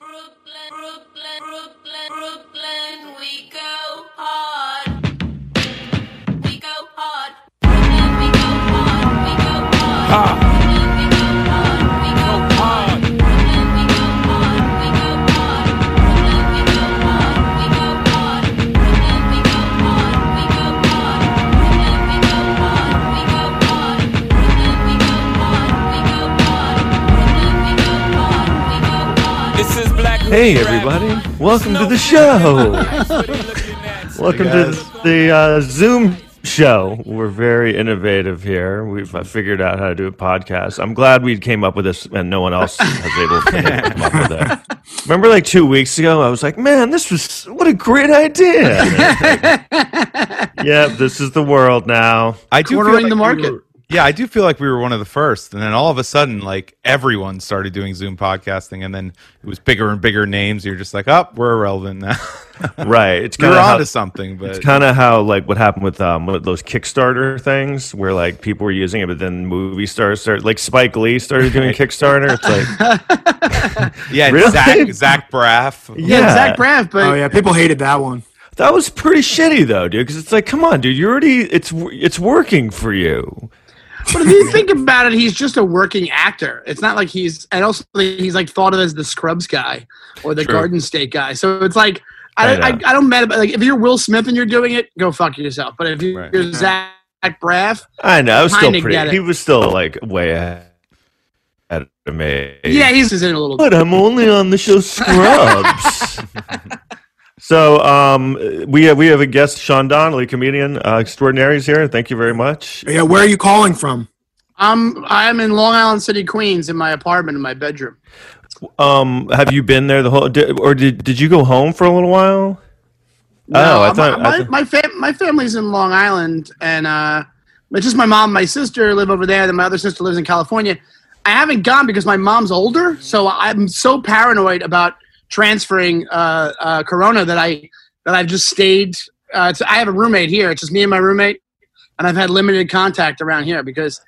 Brooklyn, Brooklyn, Brooklyn, Brooklyn, we go hard. We go hard. Brooklyn, we go hard. We go hard. Brooklyn, Hey everybody, welcome to the show. welcome to the uh, Zoom show. We're very innovative here. We've uh, figured out how to do a podcast. I'm glad we came up with this, and no one else was able to come up with it. Remember, like two weeks ago, I was like, "Man, this was what a great idea." yeah, this is the world now. I do feel Cornering like the we market. were- yeah, I do feel like we were one of the first, and then all of a sudden, like everyone started doing Zoom podcasting, and then it was bigger and bigger names. You're just like, oh, we're irrelevant now. Right? It's we kind of onto something, but It's kind of how like what happened with um with those Kickstarter things where like people were using it, but then movie stars started like Spike Lee started doing Kickstarter. It's like yeah, Really? Zach Zach Braff. Yeah. Yeah, Zach Braff, but Oh yeah, people hated that one. that was pretty shitty though, dude. Because it's like, come on, dude, you already it's it's working for you. But if you think about it, he's just a working actor. It's not like he's and also he's like thought of as the Scrubs guy or the True. Garden State guy. So it's like I, I I. I, don't matter. Like if you're Will Smith and you're doing it, go fuck yourself. But if you- Right. you're Zach Braff, I know. I was still pretty. He was still like way ahead of me. yeah, he's just in a little. But I'm only on the show Scrubs. So um, we have we have a guest, Sean Donnelly, comedian uh, extraordinary, is here. Thank you very much. Yeah, where are you calling from? I'm I'm in Long Island City, Queens, in my apartment in my bedroom. Um, have you been there the whole, did, or did did you go home for a little while? oh, I my- thought. my I thought- my, fam- my family's in Long Island, and uh, it's just my mom, and my sister live over there, and my other sister lives in California. I haven't gone because my mom's older, so I'm so paranoid about transferring uh, uh, Corona that I that I've just stayed. Uh, it's, I have a roommate here. It's just me and my roommate, and I've had limited contact around here because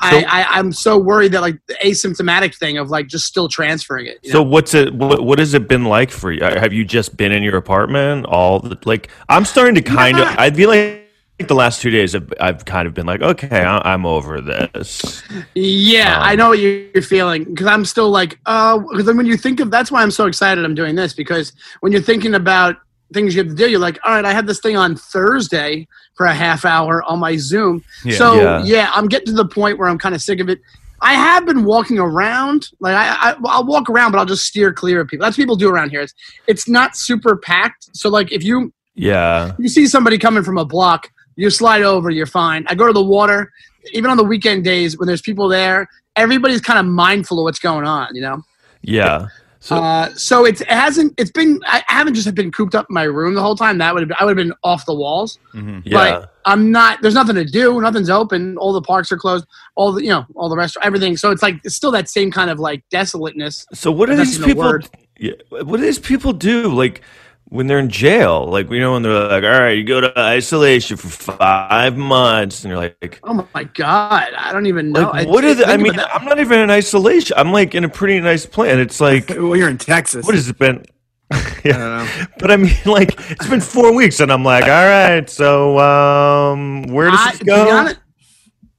I, I I'm so worried that like the asymptomatic thing of like just still transferring it. you so know? what's it? What, what has it been like for you? Have you just been in your apartment all the, like? I'm starting to kind of. I feel like the last two days I've, I've kind of been like, okay, I'm over this. Yeah, Um, I know what you're feeling because I'm still like, uh, because then when you think of that's why I'm so excited I'm doing this because when you're thinking about things you have to do, you're like, all right, I have this thing on Thursday for a half hour on my Zoom. Yeah. so Yeah. yeah. I'm getting to the point where I'm kind of sick of it. I have been walking around, like I, I, I'll walk around, but I'll just steer clear of people. That's what people do around here. It's, it's not super packed, so like if you Yeah, you see somebody coming from a block, you slide over, you're fine. I go to the water, even on the weekend days when there's people there, everybody's kind of mindful of what's going on, you know? yeah. So Uh, so it's, it hasn't, it's been, I haven't just been cooped up in my room the whole time. That would have been, I would have been off the walls. Mhm. yeah. But I'm not, there's nothing to do. Nothing's open. All the parks are closed. All the, you know, all the restaurants, everything. So it's like, it's still that same kind of like desolateness. So what do these people? Yeah, what do these people do? Like when they're in jail, like you know, when they're like, "All right, you go to isolation for five months," and you're like, Oh my God. I don't even know. like I- what is? it? I mean. I'm not even in isolation. I'm like in a pretty nice place. It's like, Well, you're in Texas. what has it been? I yeah, don't know. but I mean, like it's been four weeks, and I'm like, all right, so um, where does I- this go? honest-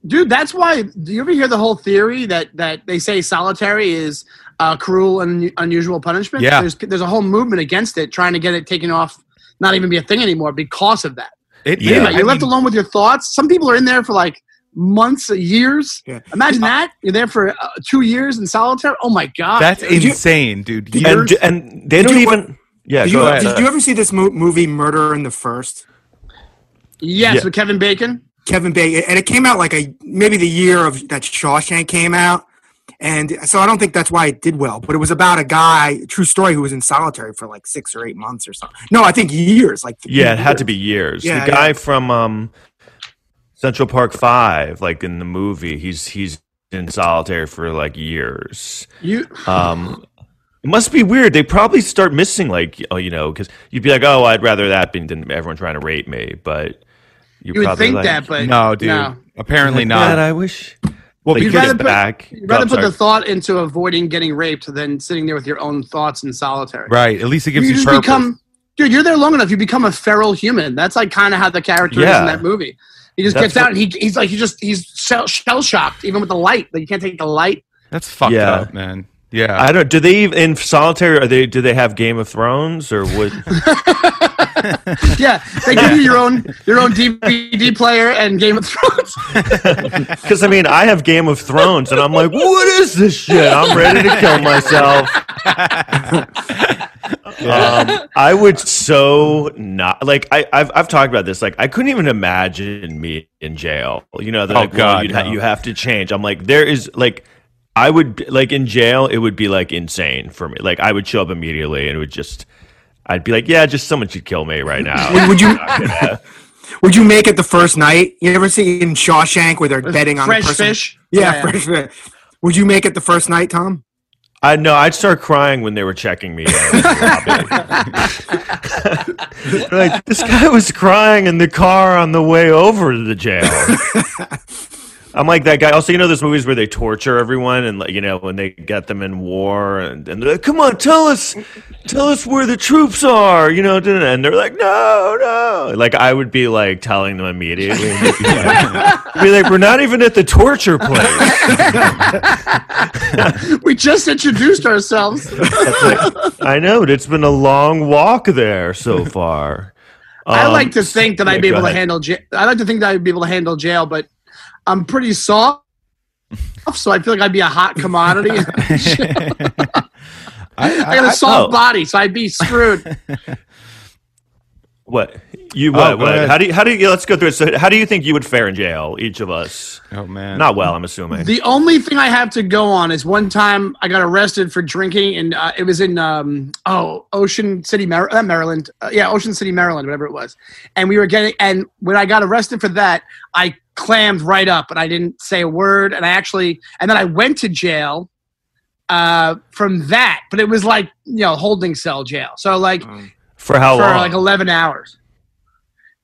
dude, that's why. Do you ever hear the whole theory that that they say solitary is uh, cruel and unusual punishment? Yeah. There's there's a whole movement against it, trying to get it taken off, not even be a thing anymore because of that. It, Yeah. Think about it, I you're left mean, alone with your thoughts. Some people are in there for like months, years. Yeah. Imagine that you're there for uh, two years in solitary. Oh my god, That's you- insane, dude. And and they Did don't you- even. Yeah, Did go you, ahead. did you ever see this mo- movie Murder in the First? yes, Yeah. with Kevin Bacon. Kevin Bacon, and it came out like a maybe the year of that Shawshank came out, and so I don't think that's why it did well. But it was about a guy, true story, who was in solitary for like six or eight months or something. No, I think years. Like Yeah, it had to be years. Yeah, the guy yeah. from um, Central Park Five, like in the movie, he's he's in solitary for like years. You Um, it must be weird. They probably start missing like oh, you know, because you'd be like, oh, I'd rather that be than everyone trying to rape me. But you're you would think like, that, but no, dude. no. Apparently like, God, not. I wish. Well, like, You'd rather put- back. You'd rather put the thought into avoiding getting raped than sitting there with your own thoughts in solitary. right. At least it gives you you, just purpose. become, dude. You're there long enough. You become a feral human. That's like kind of how the character is in that movie. He just That's gets out and he, he's like he just he's shell shocked even with the light. Like you can't take the light. That's fucked Yeah. up, man. Yeah. I don't. Do they even in solitary? Are they? Do they have Game of Thrones or would? Yeah, they give you your own your own DVD player and Game of Thrones. Because I mean, I have Game of Thrones, and I'm like, what is this shit? I'm ready to kill myself. um, I would so not like I, I've I've talked about this. Like, I couldn't even imagine me in jail. You know, they're Oh, like, God, you'd ha- you have to change. I'm like, there is like. I would like in jail. It would be like insane for me. Like I would show up immediately, and it would just, I'd be like, yeah, just someone should kill me right now. Would- would you- I'm not gonna- Would you make it the first night? You ever see in Shawshank where they're betting on Fresh the person? fish. Yeah, fresh fish. Would you make it the first night, Tom? I know. I'd start crying when they were checking me. in. like this guy was crying in the car on the way over to the jail. I'm like that guy. Also, you know those movies where they torture everyone, and like you know when they get them in war, and, and they're like, "Come on, tell us, tell us where the troops are," you know, and they're like, "No, no." Like I would be like telling them immediately. Be like, be like, "We're not even at the torture place." We just introduced ourselves. I know. It's been a long walk there so far. I Um, like to think that yeah, I'd be able to handle. Ja- I like to think that I'd be able to handle jail, but I'm pretty soft, so I feel like I'd be a hot commodity. I I, got a soft oh. body, so I'd be screwed. What you Oh, what? go what how do you how do you let's go through it. So how do you think you would fare in jail? Each of us, oh man. not well. I'm assuming. The only thing I have to go on is one time I got arrested for drinking, and uh, it was in um, oh Ocean City, Mar- uh, Maryland. Uh, yeah, Ocean City, Maryland, whatever it was. And we were getting, and when I got arrested for that, I clammed right up, and I didn't say a word. And I actually, and then I went to jail uh, from that, but it was like you know holding cell jail. So like For how for long? like 11 hours.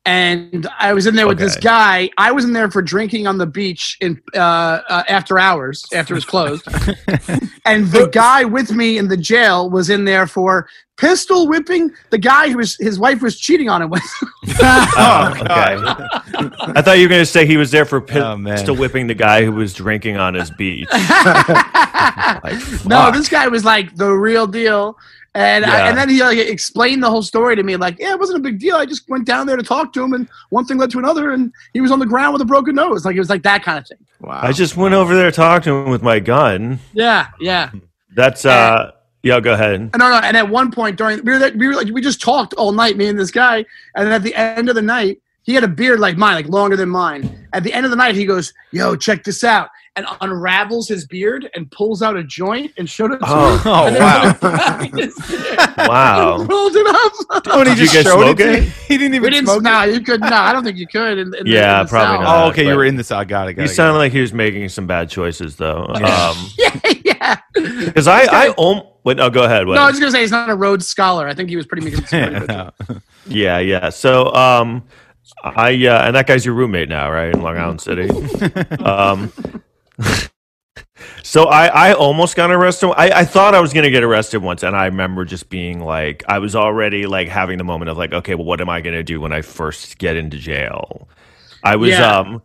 And I was in there with this guy. I was in there for drinking on the beach in uh, uh, after hours, after it was closed. and the guy with me in the jail was in there for pistol whipping the guy who was his wife was cheating on him with. Oh, okay. I thought you were going to say he was there for pi- Oh, man. still whipping the guy who was drinking on his beach. Like, no, this guy was like the real deal. And I, and then he like, explained the whole story to me, like, yeah, it wasn't a big deal. I just went down there to talk to him, and one thing led to another, and he was on the ground with a broken nose. Like it was like that kind of thing. Wow. I just went over there talking to him with my gun. Yeah, yeah. That's uh. Yeah, go ahead. No, no. And at one point during we were there, we were like we just talked all night, me and this guy. And then at the end of the night, he had a beard like mine, like longer than mine. At the end of the night, he goes, "Yo, check this out," and unravels his beard and pulls out a joint and showed it to Oh. me. Oh, And then wow. when He Wow. rolled it up. Oh, and he you just guys showed smoke it to it? He didn't even We didn't. smoke No, it. you could. No, I don't think you could. In, in the- Yeah, in the probably cell. not. Oh, okay. You were in this. I got it. Got He it, got sounded it. like he was making some bad choices, though. Um, yeah. because I, I, om- wait, no, go ahead. What? No, I was gonna say he's not a Rhodes scholar. I think he was pretty making some pretty. Yeah, yeah. So, um, I uh, and that guy's your roommate now, right, in Long Island City. um, so I, I almost got arrested. I, I thought I was gonna get arrested once, and I remember just being like, I was already like having the moment of like, okay, well, what am I gonna do when I first get into jail? I was Yeah. um.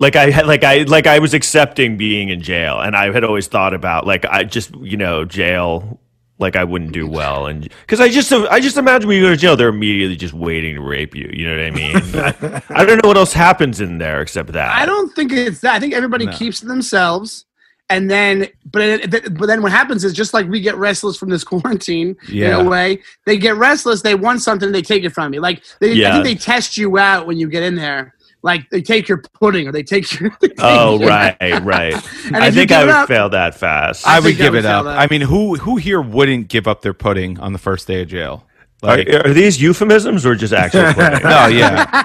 Like I had, like I, like I was accepting being in jail, and I had always thought about like I just, you know, jail like I wouldn't do well, and because I just I just imagine when you go to jail, they're immediately just waiting to rape you. You know what I mean? I, I don't know what else happens in there except that. I don't think it's that. I think everybody No. keeps to themselves, and then, but it, but then what happens is just like we get restless from this quarantine Yeah. in a way. They get restless. They want something. They take it from you. Like they, I think they test you out when you get in there. Like they take your pudding or they take your. they take Oh your- right, right. And I think I would up- fail that fast. I, I would think I give would it fail up. that. I mean, who who here wouldn't give up their pudding on the first day of jail? are, Like, are these euphemisms or just actual pudding? no, yeah,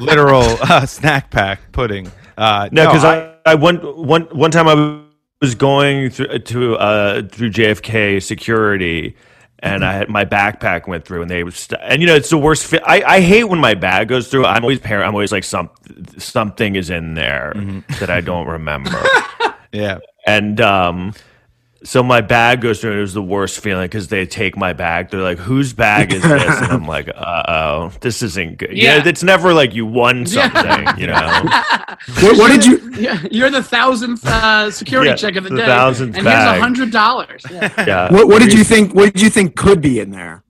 literal uh, snack pack pudding. Uh, No, because I, I, I one one one time I was going through to uh, through JFK security, and I had my backpack went through, and they was st- and you know it's the worst. Fi- I I hate when my bag goes through. I'm always par- I'm always like some something is in there that I don't remember, Yeah. and um. So my bag goes through, and it was the worst feeling because they take my bag. They're like, "Whose bag is this?" And I'm like, "Uh oh, this isn't good." Yeah, Yeah. it's never like you won Yeah. something, you know. What, what did you? Yeah, you're the thousandth uh, security Yeah, check of the, the day, thousandth and here's a hundred dollars. Yeah. Yeah. What, what did you think? What did you think could be in there?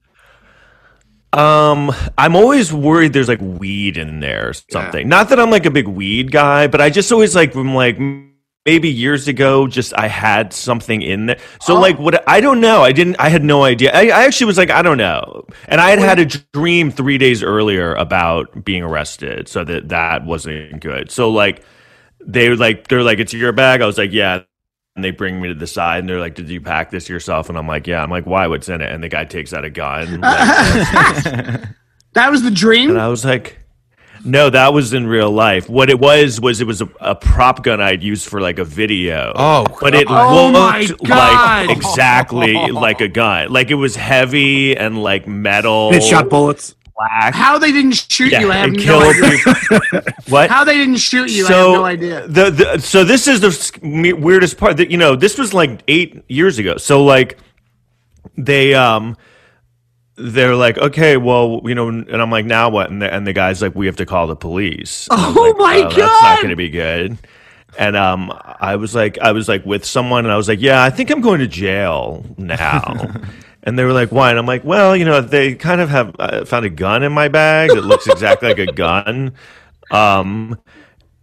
Um, I'm always worried there's like weed in there or something. Not that I'm like a big weed guy, but I just always like I'm like m- maybe years ago, just I had something in there. So Oh. like what I don't know. I didn't. I had no idea. I, I actually was like I don't know, and I had had a dream three days earlier about being arrested, so that that wasn't good. So like they were like they're like it's your bag. I was like yeah. And they bring me to the side and they're like, Did you pack this yourself? And I'm like, Yeah. I'm like, Why? What's in it? And the guy takes out a gun. That was the dream. And I was like, no, that was in real life. What it was was it was a, a prop gun I'd used for like a video. Oh, but it Oh looked like exactly like a gun. Like it was heavy and like metal. It shot bullets. black. How they didn't shoot yeah, you, I have no idea. people. what? How they didn't shoot you, so, I have no idea. The, the so this is the weirdest part that you know this was like eight years ago. So like they um they're like okay well you know and I'm like now what and the, and the guy's like we have to call the police. And Oh like, my That's not going to be good. And um I was like I was like with someone and I was like yeah I think I'm going to jail now. And they were like, "Why?" And I'm like, "Well, you know, they kind of have uh, found a gun in my bag that looks exactly like a gun." Um,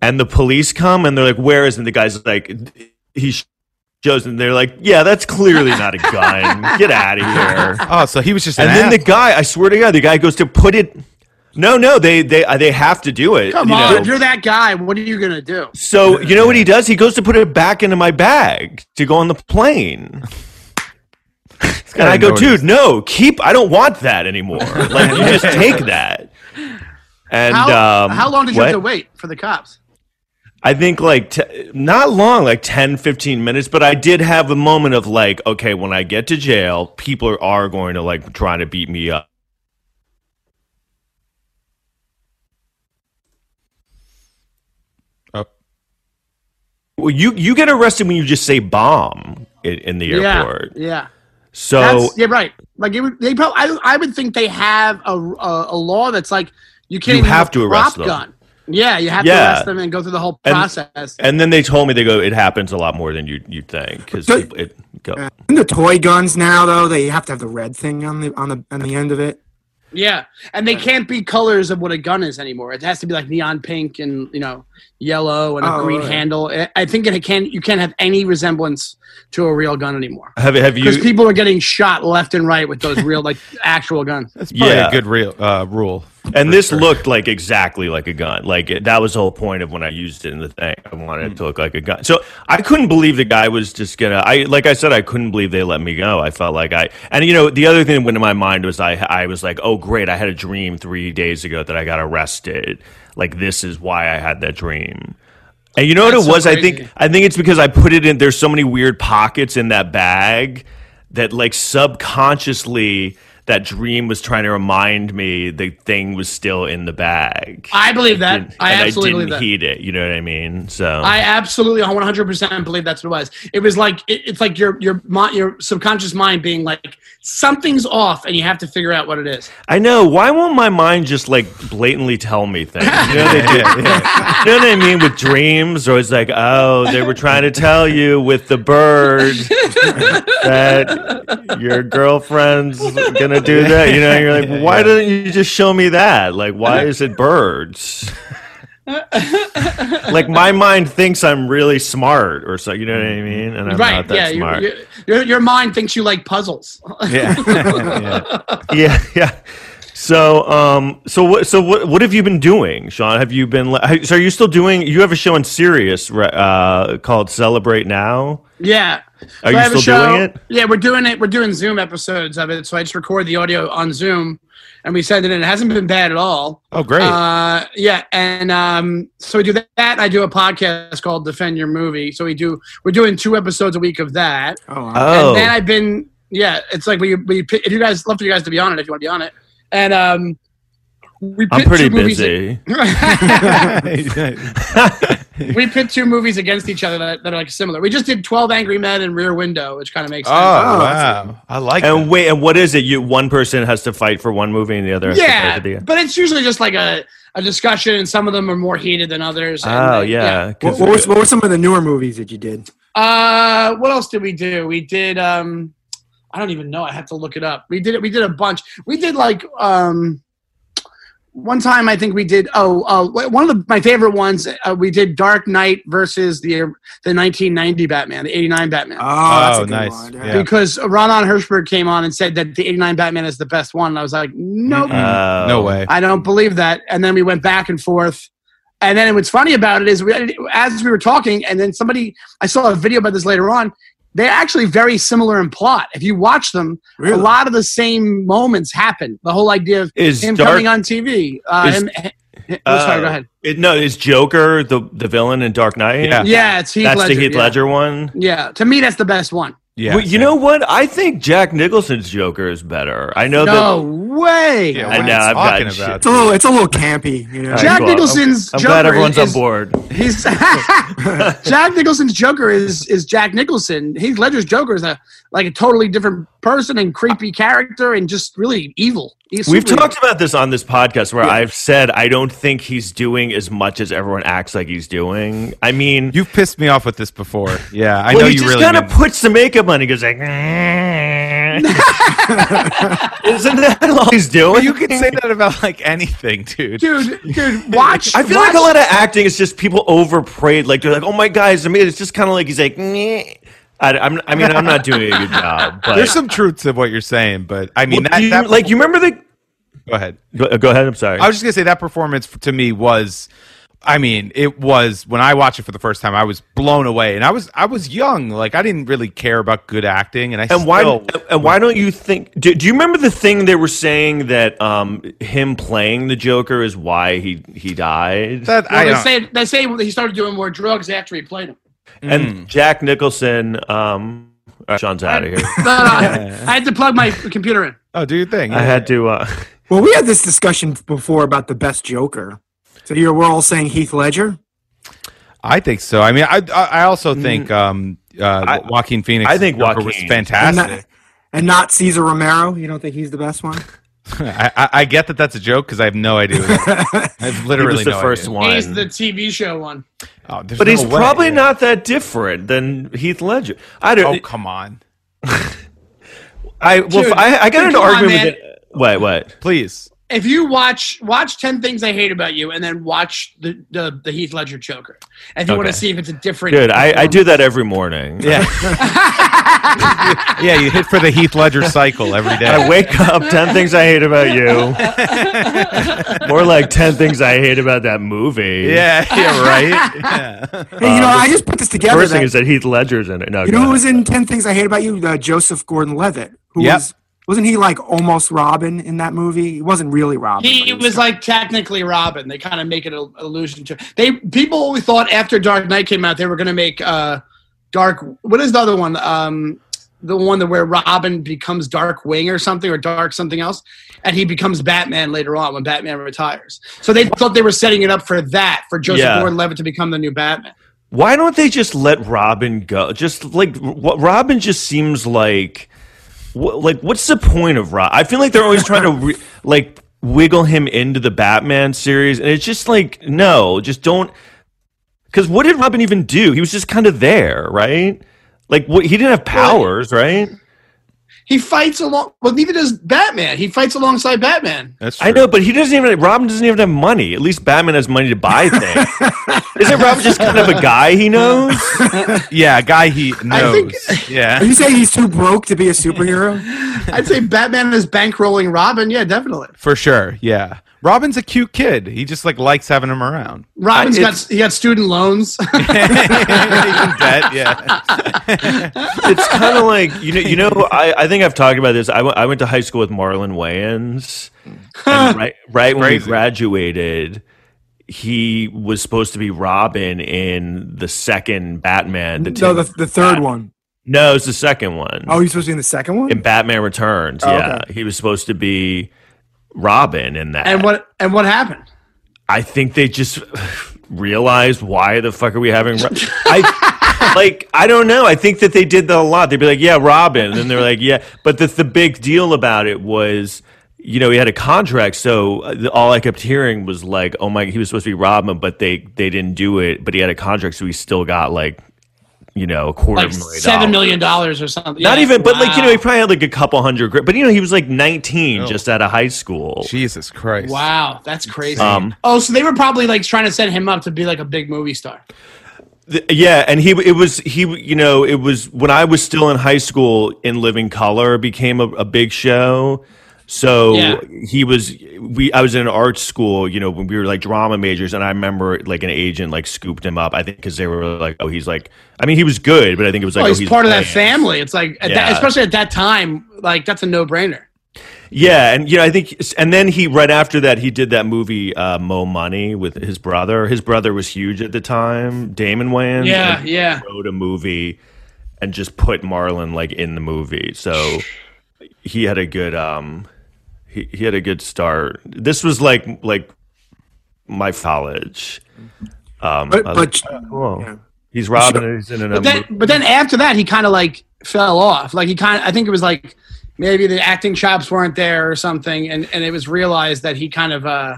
and the police come and they're like, "Where is?" And the guy's like, he shows, and they're like, "Yeah, that's clearly not a gun. Get out of here." Oh, so he was just And an then the ass- guy, I swear to God, the guy goes to put it. No, no, they they uh, they have to do it. Come you on, know. if you're that guy, what are you gonna do? So you know what he does? He goes to put it back into my bag to go on the plane. And I go, dude, no, keep. I don't want that anymore. Like you just take that. And How, um, how long did you what? have to wait for the cops? I think like t- not long, like 10, 15 minutes, but I did have a moment of like, okay, when I get to jail, people are, going to like try to beat me up. Oh. Well, you you get arrested when you just say bomb in, in the airport. Yeah, yeah. So That's, yeah, right. Like it would, they probably, I, I would think they have a, a, a law that's like you can't You have to arrest them. gun. Yeah, you have Yeah. to arrest them and go through the whole process. and then they told me they go, it happens a lot more than you you think because it go. And the toy guns now, though, they have to have the red thing on the on the on the end of it. yeah, and they can't be colors of what a gun is anymore. It has to be like neon pink and you know yellow and a Oh, green right. handle. I- I think it can you can't have any resemblance to a real gun anymore Have have you? because people are getting shot left and right with those real like actual guns. That's probably Yeah. a good real uh, rule. And this sure. looked like exactly like a gun. Like it, that was the whole point of when I used it in the thing. I wanted it hmm. to look like a gun. So I couldn't believe the guy was just gonna. I like I said, I couldn't believe they let me go. I felt like I. And you know, the other thing that went in my mind was I. I was like, oh great, I had a dream three days ago that I got arrested. Like this is why I had that dream. And you know That's what it so was? I think. I think it's because I put it in. There's so many weird pockets in that bag that, like, subconsciously, that dream was trying to remind me the thing was still in the bag. I believe that. Didn't- I and absolutely I didn't that. heed it. You know what I mean? So I absolutely 100% believe that's what it was. It was like it, it's like your your your subconscious mind being like something's off, and you have to figure out what it is. I know. Why won't my mind just like blatantly tell me things? You know, they do. you know what I mean with dreams, or it's like, oh, they were trying to tell you with the bird that your girlfriend's gonna do that. You know, you're like, why didn't you just show me that? Like, why is it birds? like my mind thinks I'm really smart, or so. You know what I mm-hmm. mean? And I'm right? not that Yeah. smart. you- your your mind thinks you like puzzles. Yeah. yeah. yeah, yeah. So, um, so what, so what, what have you been doing, Sean? Have you been, so are you still doing, you have a show on Sirius, uh, called Celebrate Now? yeah. Are So you I have still doing it? Yeah, we're doing it. We're doing Zoom episodes of it. So I just record the audio on Zoom, and we send it in. It hasn't been bad at all. Oh, great. Uh, yeah, and um, so we do that. And I do a podcast called Defend Your Movie. So we do we're doing two episodes a week of that. Oh, wow. Oh, And then I've been Yeah, it's like we we if you guys love for you guys to be on it if you want to be on it, and um, we I'm pretty two movies- busy. we pit two movies against each other that, that are like similar. We just did Twelve Angry Men and Rear Window, which kind of makes oh, sense. wow. I like And that. wait, and what is it? You one person has to fight for one movie, and the other has to yeah, fight for the. but it's usually just like a, a discussion, and some of them are more heated than others. and, Oh uh, yeah. What, 'cause- what, was, what were some of the newer movies that you did? Uh, what else did we do? We did. Um, I don't even know. I have to look it up. We did it. We did a bunch. We did like um, one time. I think we did. Oh, uh, one of the, my favorite ones. Uh, we did Dark Knight versus the the 1990 Batman, the 89 Batman. Oh, that's Oh, a good nice. one. Yeah. Because Ronan Hirschberg came on and said that the 89 Batman is the best one. And I was like, nope, Oh. no way. I don't believe that. And then we went back and forth. And then what's funny about it is, we, as we were talking, and then somebody, I saw a video about this later on. They're actually very similar in plot. If you watch them, Really? a lot of the same moments happen. The whole idea of Is him Dark? coming on TV. Uh, is- oh, sorry, uh, go ahead. it- no, is Joker the the villain in Dark Knight? Yeah. Yeah, it's Heath that's Ledger. the Heath yeah. Ledger one. Yeah, to me, that's the best one. Yeah. Well, you know what? I think Jack Nicholson's Joker is better. I know No way. Yeah, I know, I've got talking shit. about? It's a little, it's a little campy, you know. that. Jack All right. Nicholson's I'm, I'm glad everyone's is- on board. He's Jack Nicholson's Joker is is Jack Nicholson. Heath Ledger's Joker is a like a totally different person and creepy character and just really evil. He's We've super talked about this on this podcast where I've said I don't think he's doing as much as everyone acts like he's doing. I mean, You've pissed me off with this before. Yeah, I well, know he you just really. kind of meant- puts the makeup on. He goes like, isn't that all he's doing? you could say that about like anything, dude. dude, dude, watch. I feel watch, like a lot of acting is just people overprayed. Like they're like, "Oh my god, I mean, it's just kind of like he's like, "Meh." I, I'm, I mean, I'm not doing a good job. But There's some truths to what you're saying, but I mean, Well, that, you- that like you remember the? Go ahead. Go, go ahead. I'm sorry. I was just gonna say that performance to me was, I mean, it was when I watched it for the first time, I was blown away, and I was I was young, like I didn't really care about good acting, and I and why? still, And why don't you think? Do, do you remember the thing they were saying that um, him playing the Joker is why he he died? that Well, I they say they say he started doing more drugs after he played him. And Jack Nicholson. Um, all right, Sean's out of here. No, no, I had to plug my computer in. oh, do your thing. I had to. Uh, Well, we had this discussion before about the best Joker. So you're, we're all saying Heath Ledger. I think so. I mean, I I I also think um uh Mm. I- Joaquin Phoenix. I think Joker was Joaquin. And fantastic. not, and not Cesar Romero. You don't think he's the best one? I, I, I get that that's a joke because I have no idea. What I have he literally was the no first idea. one. He's the TV show one. Oh, but no he's way. probably Yeah. not that different than Heath Ledger. I don't. Oh, come on, I well, Dude, I, I got come an argument man. with it. Wait, what? please. If you watch watch ten things I hate about you, and then watch the the, the Heath Ledger Joker, if you want to see if it's a different. Good. I, I do that every morning. Yeah, yeah. You hit for the Heath Ledger cycle every day. I wake up, 10 things I hate about you. More like 10 things I hate about that movie. yeah, yeah, right. Yeah. Hey, you know, I just put this together. First thing is that Heath Ledger's in it. No, you know who was in Ten Things I Hate About You? Uh, Joseph Gordon-Levitt. Who Yep. was wasn't he like almost Robin in that movie? He wasn't really Robin. He but was like technically Robin. They kind of make it an illusion to. They people always thought after Dark Knight came out they were going to make uh, Dark. What is the other one? Um, the one that where Robin becomes Dark Wing or something or Dark something else, and he becomes Batman later on when Batman retires. So they thought they were setting it up for that for Joseph Yeah. Gordon-Levitt to become the new Batman. Why don't they just let Robin go? Just like what Robin just seems like what, like what's the point of Rob? I feel like they're always trying to re- like wiggle him into the Batman series and it's just like no, just don't cuz what did Robin even do? He was just kind of there, right? Like what he didn't have powers, right? He fights along. Well, neither does Batman. He fights alongside Batman. That's true. I know, but he doesn't even. Robin doesn't even have money. At least Batman has money to buy things. Isn't Robin just kind of a guy he knows? Yeah, a guy he knows. think- yeah. Are you saying he's too broke to be a superhero? I'd say Batman is bankrolling Robin. Yeah, definitely. For sure. Yeah. Robin's a cute kid. He just like likes having him around. Robin's I- got he got student loans. Debt, yeah. It's kind of like you know. You know, I, I think I've talked about this. I went- I went to high school with Marlon Wayans, and right right when we graduated, he was supposed to be Robin in the second Batman. The no, the, the third one. No, it's the second one. Oh, he's supposed to be in the second one. in Batman Returns. Oh, yeah, okay. he was supposed to be Robin in that. And what and what happened? I think they just realized why the fuck are we having? Ro- I like I don't know. I think that they did that a lot. They'd be like, "Yeah, Robin," and then they're like, "Yeah," but the the big deal about it was. You know, he had a contract, so uh, all I kept hearing was like, "Oh my, he was supposed to be Robin, but they they didn't do it. But he had a contract, so he still got like, you know, a quarter Like of a million seven dollars. million dollars or something. Not Yeah. even, but like you know, he probably had like a couple hundred. But you know, he was like 19, just out of high school. Jesus Christ. Wow, that's crazy. Um, oh, so they were probably like trying to set him up to be like a big movie star. Th- Yeah, and he it was he you know it was when I was still in high school in Living Color became a, a big show. So Yeah. he was we I was in an art school, you know, when we were like drama majors, and I remember like an agent like scooped him up. I think because they were like, oh, he's like, I mean, he was good, but I think it was like, oh, oh, he's, part of that family. It's like, at that, especially at that time, like that's a no brainer. Yeah, and you know, I think, and then he right after that he did that movie uh, Mo Money with his brother. His brother was huge at the time, Damon Wayans. Yeah, and yeah. Wrote a movie and just put Marlon like in the movie, so he had a good um, he he had a good start. This was like like my college. Um, But- but- like, oh, yeah. He's Robin. and he's in a But then, but then after that, he kind of like fell off. Like he kind of, I think it was like maybe the acting chops weren't there or something, and and it was realized that he kind of, uh,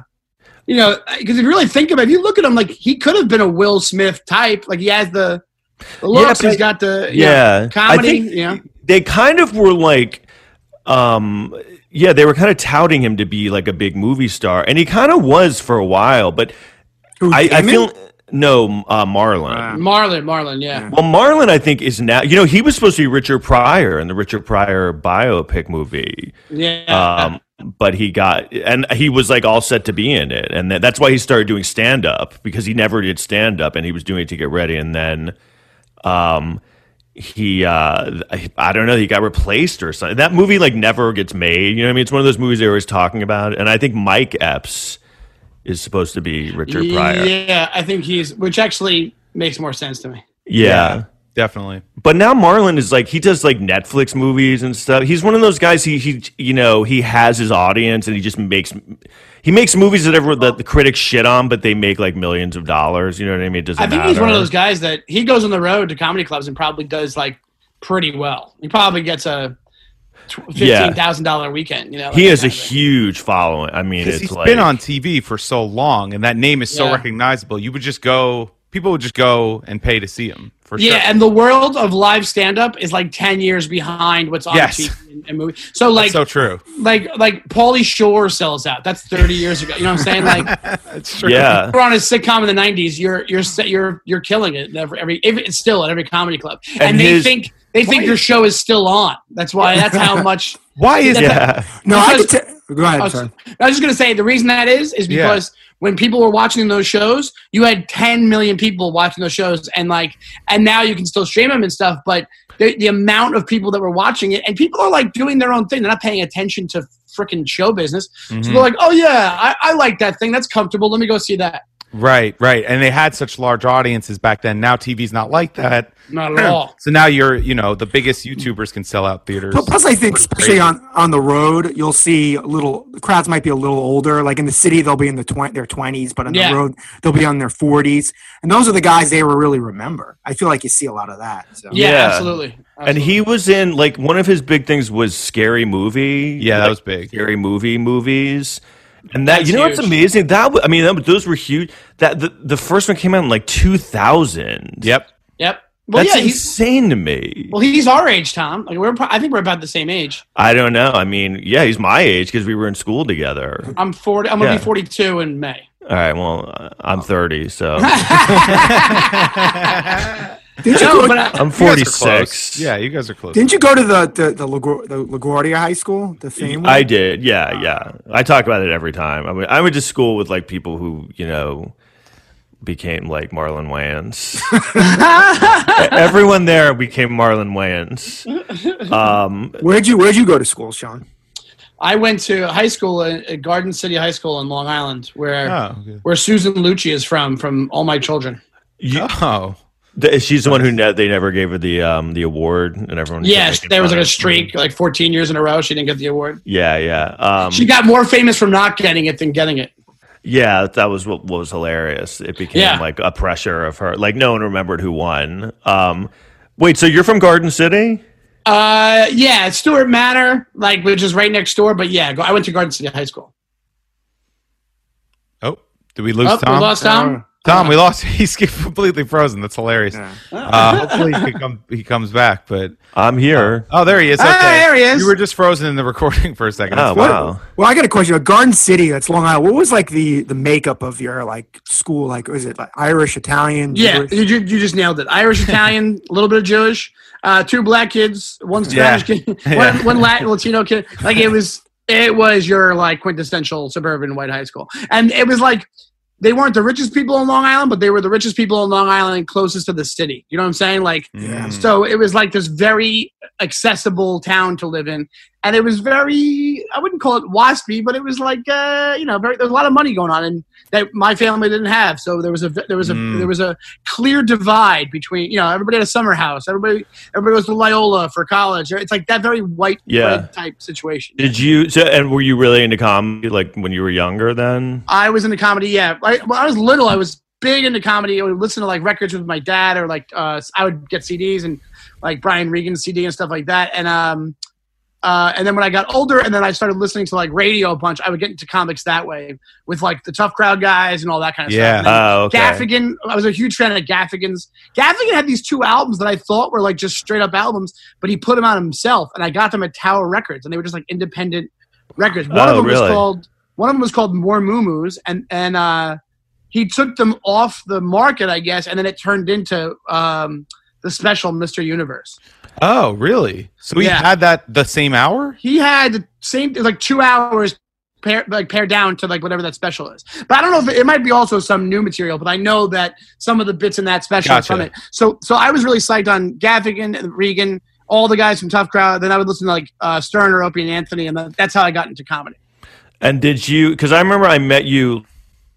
you know, because if you really think about, it, if you look at him, like he could have been a Will Smith type. Like he has the, the looks, but- he's got the you know, yeah, comedy. I think you know, they kind of were like, um, yeah, they were kind of touting him to be like a big movie star, and he kind of was for a while. But Who, I, I feel no uh, Marlon. Marlon, Marlon, yeah. well, Marlon, I think is now. You know, he was supposed to be Richard Pryor in the Richard Pryor biopic movie. Yeah. Um, but he got and he was like all set to be in it, and that, that's why he started doing stand up because he never did stand up, and he was doing it to get ready, and then, um, he uh, I, I don't know, he got replaced or something. That movie like never gets made. You know what I mean? It's one of those movies they're always talking about, and I think Mike Epps is supposed to be Richard Pryor. Yeah, I think he's, which actually makes more sense to me. yeah. Definitely. But now Marlon is like he does like Netflix movies and stuff. He's one of those guys. He he you know he has his audience and he just makes he makes movies that ever that the critics shit on, but they make like millions of dollars. You know what I mean? It doesn't. I think he's one of those guys that he goes on the road to comedy clubs and probably does like pretty well. He probably gets a tw- Yeah. fifteen thousand dollar weekend. You know, He like has a kind of thing. huge following. I mean, Because it's he's like been on TV for so long, and that name is so Yeah. recognizable. You would just go, people would just go and pay to see him for Yeah, sure. and the world of live stand up is like ten years behind what's on Yes. TV and, and movie. So like, so true. like, like Pauly Shore sells out. That's thirty years ago. You know what I'm saying? Like, It's true. yeah. you're on a sitcom in the '90s. You're you're you're you're killing it. Every, every if it's still at every comedy club, and, And they his- think they think your show is still on. That's why. That's how much. Why is That's- Yeah. No, I could. T- go ahead. I was, sorry. I was just gonna say the reason that is is Yeah. When people were watching those shows, you had 10 million people watching those shows, and like, and now you can still stream them and stuff. But the, the amount of people that were watching it, and people are like doing their own thing. They're not paying attention to freaking show business. Mm-hmm. So they're like, oh yeah, I, I like that thing. That's comfortable. Let me go see that. Right, right. And they had such large audiences back then. Now TV's not like that. Not at all. So now you're, you know, the biggest YouTubers can sell out theaters. But plus, I think especially on on the road, you'll see a little. The crowds might be a little older. Like in the city, they'll be in the twen- their twenties, but on Yeah. the road, they'll be on their forties. And those are the guys they will really remember. I feel like you see a lot of that. So. Yeah, Yeah. absolutely. And he was in like one of his big things was scary movie. Yeah, that was big. Scary movie movies. And that That's you know what's amazing? That wa- I mean, that, those were huge. That the, the first one came out in like 2000. Yep. Yep. Well, That's yeah. He's, insane to me. well, he's our age, Tom. Like we're. pro- I think we're about the same age. I don't know. I mean, yeah, he's my age because we were in school together. I'm 40. I'm gonna Yeah. be 42 in May. All right, well, uh, I'm 30, so Didn't you No, go? but I, I'm You guys are close. 46. Yeah, you guys are close. didn't you go to the the the, LaGuar- the LaGuardia High School? The fame. I did. Yeah, yeah. I talk about it every time. I mean, I went to school with like people who, you know, became like Marlon Wayans. Everyone there became Marlon Wayans. Um, Where'd you Where'd you go to school, Sean? I went to high school at at Garden City High School in Long Island, where Oh, good. where Susan Lucci is from, from All My Children. you, Oh, The- she's the one who ne- they never gave her the um the award, and everyone. kept Yes, there was like a of her. streak, like 14 years in a row. She didn't get the award. Yeah, yeah, um, She got more famous from not getting it than getting it. yeah. That was what, what was hilarious. It became Yeah. like a pressure of her. Like no one remembered who won. Um, wait, so you're from Garden City? Uh, yeah, Stewart Manor, like which is right next door. But yeah, go, I went to Garden City High School. Oh, did we lose Oh, we lost Tom. Tom, we lost. He's completely frozen. That's hilarious. Yeah. Uh, hopefully he, come, he comes back. But I'm here. oh, there he is. Ah, Okay. there he is. You were just frozen in the recording for a second. Oh wow. Well, I got a question. Garden City, that's Long Island. What was like the the makeup of your like school? Like, was it like Irish, Italian? Yeah, you, you just nailed it. Irish, Italian, a little bit of Jewish, uh, two black kids, one Yeah. Spanish kid, Yeah. one, one Latin Latino kid. Like it was, it was your like quintessential suburban white high school, and it was like they weren't the richest people in Long Island, but they were the richest people in Long Island closest to the city. You know what I'm saying? Like, Yeah. Mm. so it was like this very accessible town to live in, and it was very I wouldn't call it waspy, but it was like uh, you know very there's a lot of money going on, and that my family didn't have. So there was a there was a Mm. there was a clear divide between you know everybody had a summer house, everybody everybody was to Loyola for college. It's like that very white Yeah. type situation. Did you? So, and were you really into comedy like when you were younger? Then I was into comedy. Yeah, I, when I was little, I was big into comedy. I would listen to like records with my dad, or like uh, I would get CDs and like Brian Regan's CD and stuff like that. And um, uh, and then when I got older, and then I started listening to like radio a bunch, I would get into comics that way with like the Tough Crowd guys and all that kind of Yeah. stuff. And then oh, okay. Gaffigan, I was a huge fan of Gaffigan's. Gaffigan had these two albums that I thought were like just straight up albums, but he put them out himself, and I got them at Tower Records, and they were just like independent records. One Oh, of them really? was called one of them was called More Moo and and uh, he took them off the market, I guess, and then it turned into um, the special Mister Universe. Oh, really? So he Yeah. had that the same hour? He had the same like two hours. Pair, like pared down to like whatever that special is, but I don't know if it, it might be also some new material. But I know that some of the bits in that special are Gotcha. from it. So, so I was really psyched on Gaffigan and Regan, all the guys from Tough Crowd. Then I would listen to like uh, Stern or Opie and Anthony, and that's how I got into comedy. And did you? Because I remember I met you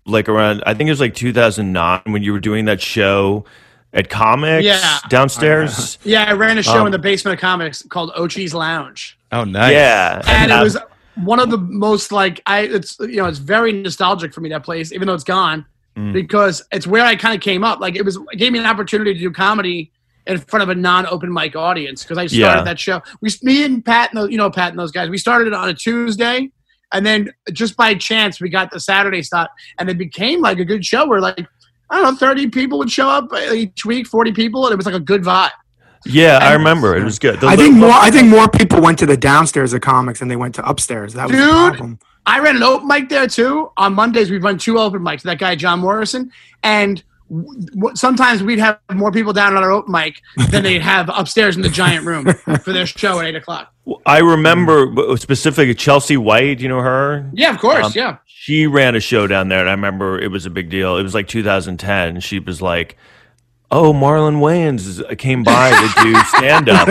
like around. I think it was like 2009 when you were doing that show at Comix Yeah. downstairs. Yeah, I ran a show Um, in the basement of Comix called Ochi's Lounge. Oh, nice. Yeah, and it was one of the most like I it's you know it's very nostalgic for me that place even though it's gone Mm. because it's where I kind of came up like it was it gave me an opportunity to do comedy in front of a non-open mic audience because I started Yeah. that show we me and Pat and those, you know Pat and those guys we started it on a Tuesday and then just by chance we got the Saturday slot and it became like a good show where like I don't know 30 people would show up each week 40 people and it was like a good vibe yeah, I remember it was good. The I think little- more. I think more people went to the downstairs of Comix than they went to upstairs. That was the Dude. problem. I ran an open mic there too. On Mondays, we run two open mics. That guy John Morrison, and w- w- sometimes we'd have more people down on our open mic than they'd have upstairs in the giant room for their show at eight o'clock. I remember specifically Chelsea White. You know her? Yeah, of course. Um, yeah, She ran a show down there, and I remember it was a big deal. It was like 2010. She was like, "Oh, Marlon Wayans came by to do stand up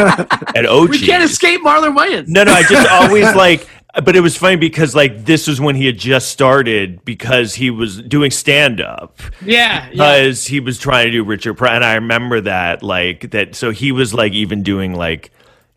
at OG." we can't escape Marlon Wayans. No, no, I just always like, but it was funny because like this was when he had just started because he was doing stand up Yeah, yeah. because he was trying to do Richard Pryor, and I remember that like that. So he was like even doing like.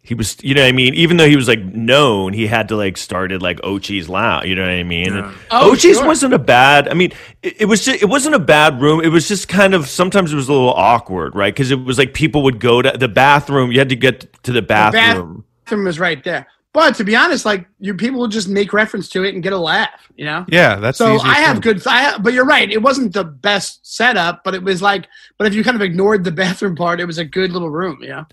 He was, you know what I mean? Even though he was like known, he had to like started like Ochi's Lounge, you know what I mean? And Oh, Ochi's sure. wasn't a bad, I mean, it, it was just, it wasn't a bad room. It was just kind of, sometimes it was a little awkward, right? Because it was like people would go to the bathroom, you had to get to the bathroom. bathroom was right there. But to be honest, like you people would just make reference to it and get a laugh, you know. Yeah, that's So the I have thing. good, I have, but you're right. It wasn't the best setup, but it was like, but if you kind of ignored the bathroom part, it was a good little room, you know.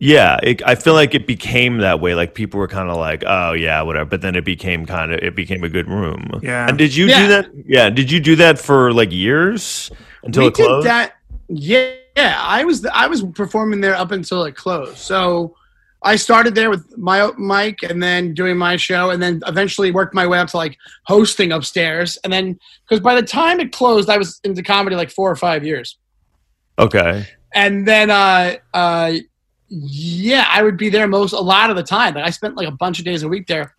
Yeah, it, I feel like it became that way. Like people were kind of like, "Oh yeah, whatever," but then it became kind of it became a good room. Yeah. And did you Yeah. do that? Yeah. Did you do that for like years until we it closed? did that. Yeah, yeah. I was I was performing there up until it closed. So I started there with my mic and then doing my show, and then eventually worked my way up to like hosting upstairs. And then because by the time it closed, I was into comedy like four or five years. Okay. And then uh uh yeah, I would be there most a lot of the time. Like I spent like a bunch of days a week there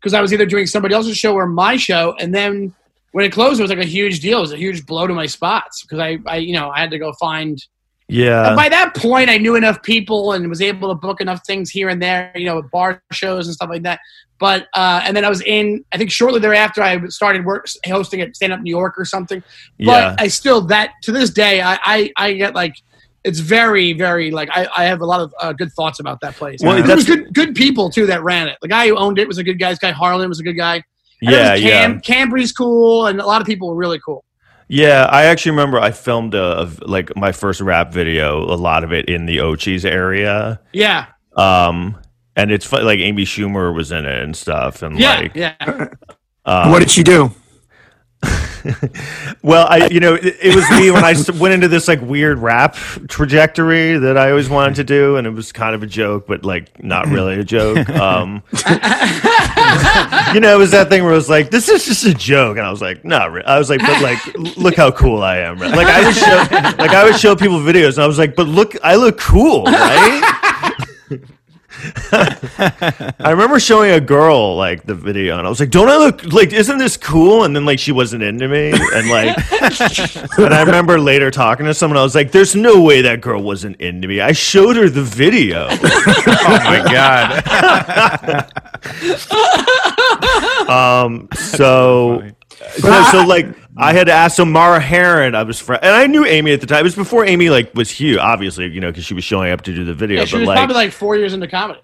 because I was either doing somebody else's show or my show, and then when it closed, it was like a huge deal. It was a huge blow to my spots because I, I, you know, I had to go find Yeah. And by that point, I knew enough people and was able to book enough things here and there, you know, bar shows and stuff like that. But uh, and then I was in. I think shortly thereafter, I started work hosting at Stand Up New York or something. But Yeah. I still that to this day, I I, I get like it's very very like I, I have a lot of uh, good thoughts about that place. Well, there was good good people too that ran it. The guy who owned it was a good guy. This guy Harlan was a good guy. And Yeah, was yeah. Cambry's cool, and a lot of people were really cool. Yeah, I actually remember I filmed a, of like my first rap video, a lot of it in the Ochis area. Yeah, Um and it's fu- like Amy Schumer was in it and stuff and yeah, like yeah. um, what did she do? Well, I you know it, it was me when I went into this like weird rap trajectory that I always wanted to do, and it was kind of a joke, but like not really a joke. Um, you know, it was that thing where I was like, "This is just a joke," and I was like, "Not." Re-. I was like, "But like, look how cool I am!" Right? Like I would show, like I would show people videos, and I was like, "But look, I look cool, right?" I remember showing a girl like the video, and I was like, "Don't I look like? Isn't this cool?" And then like she wasn't into me, and like, and I remember later talking to someone, I was like, "There's no way that girl wasn't into me. I showed her the video." Oh my god. Um, so, so, so, like I had asked so Mara Heron, I was friend, and I knew Amy at the time. It was before Amy like was huge, obviously, you know, because she was showing up to do the video. yeah she but was like, probably like four years into comedy.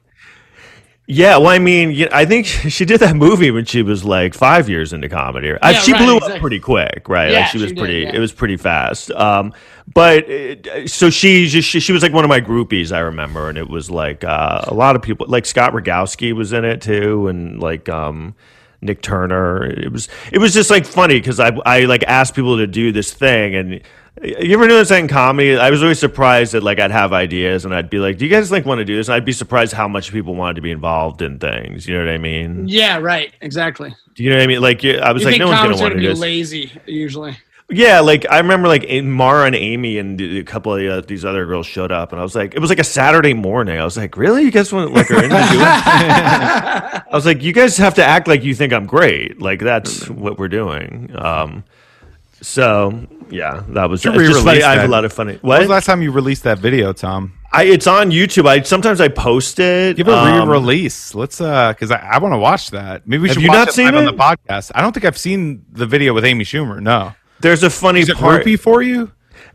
yeah, well, I mean, I think she did that movie when she was like five years into comedy. Yeah, she right, blew exactly. up pretty quick, right? Yeah, like she was she did, pretty. yeah. It was pretty fast. Um, but uh, so she just she, she was like one of my groupies, I remember, and it was like uh, a lot of people, like Scott Rogowski was in it too, and like um, Nick Turner. It was it was just like funny because I I like asked people to do this thing and. You ever notice that in comedy? I was always surprised that like I'd have ideas and I'd be like, "Do you guys like want to do this?" And I'd be surprised how much people wanted to be involved in things. You know what I mean? Yeah, right. Exactly. Do you know what I mean? Like, I was You like, no one's gonna want to do be this. lazy usually? Yeah, like I remember like Mara and Amy and a couple of uh, these other girls showed up, and I was like, it was like a Saturday morning. I was like, really? You guys want like are into doing? I was like, you guys have to act like you think I'm great. Like that's what we're doing. Um, so yeah, that was Should just funny. re-release I have a lot of funny. When was the last time you released that video, Tom? I, it's on YouTube. I sometimes I post it. Give a Um, re-release. Let's uh, because I, I want to watch that. Maybe we Have should you watch not it seen live on the podcast. I don't think I've seen the video with Amy Schumer. No, There's a funny is it part. groupie for you?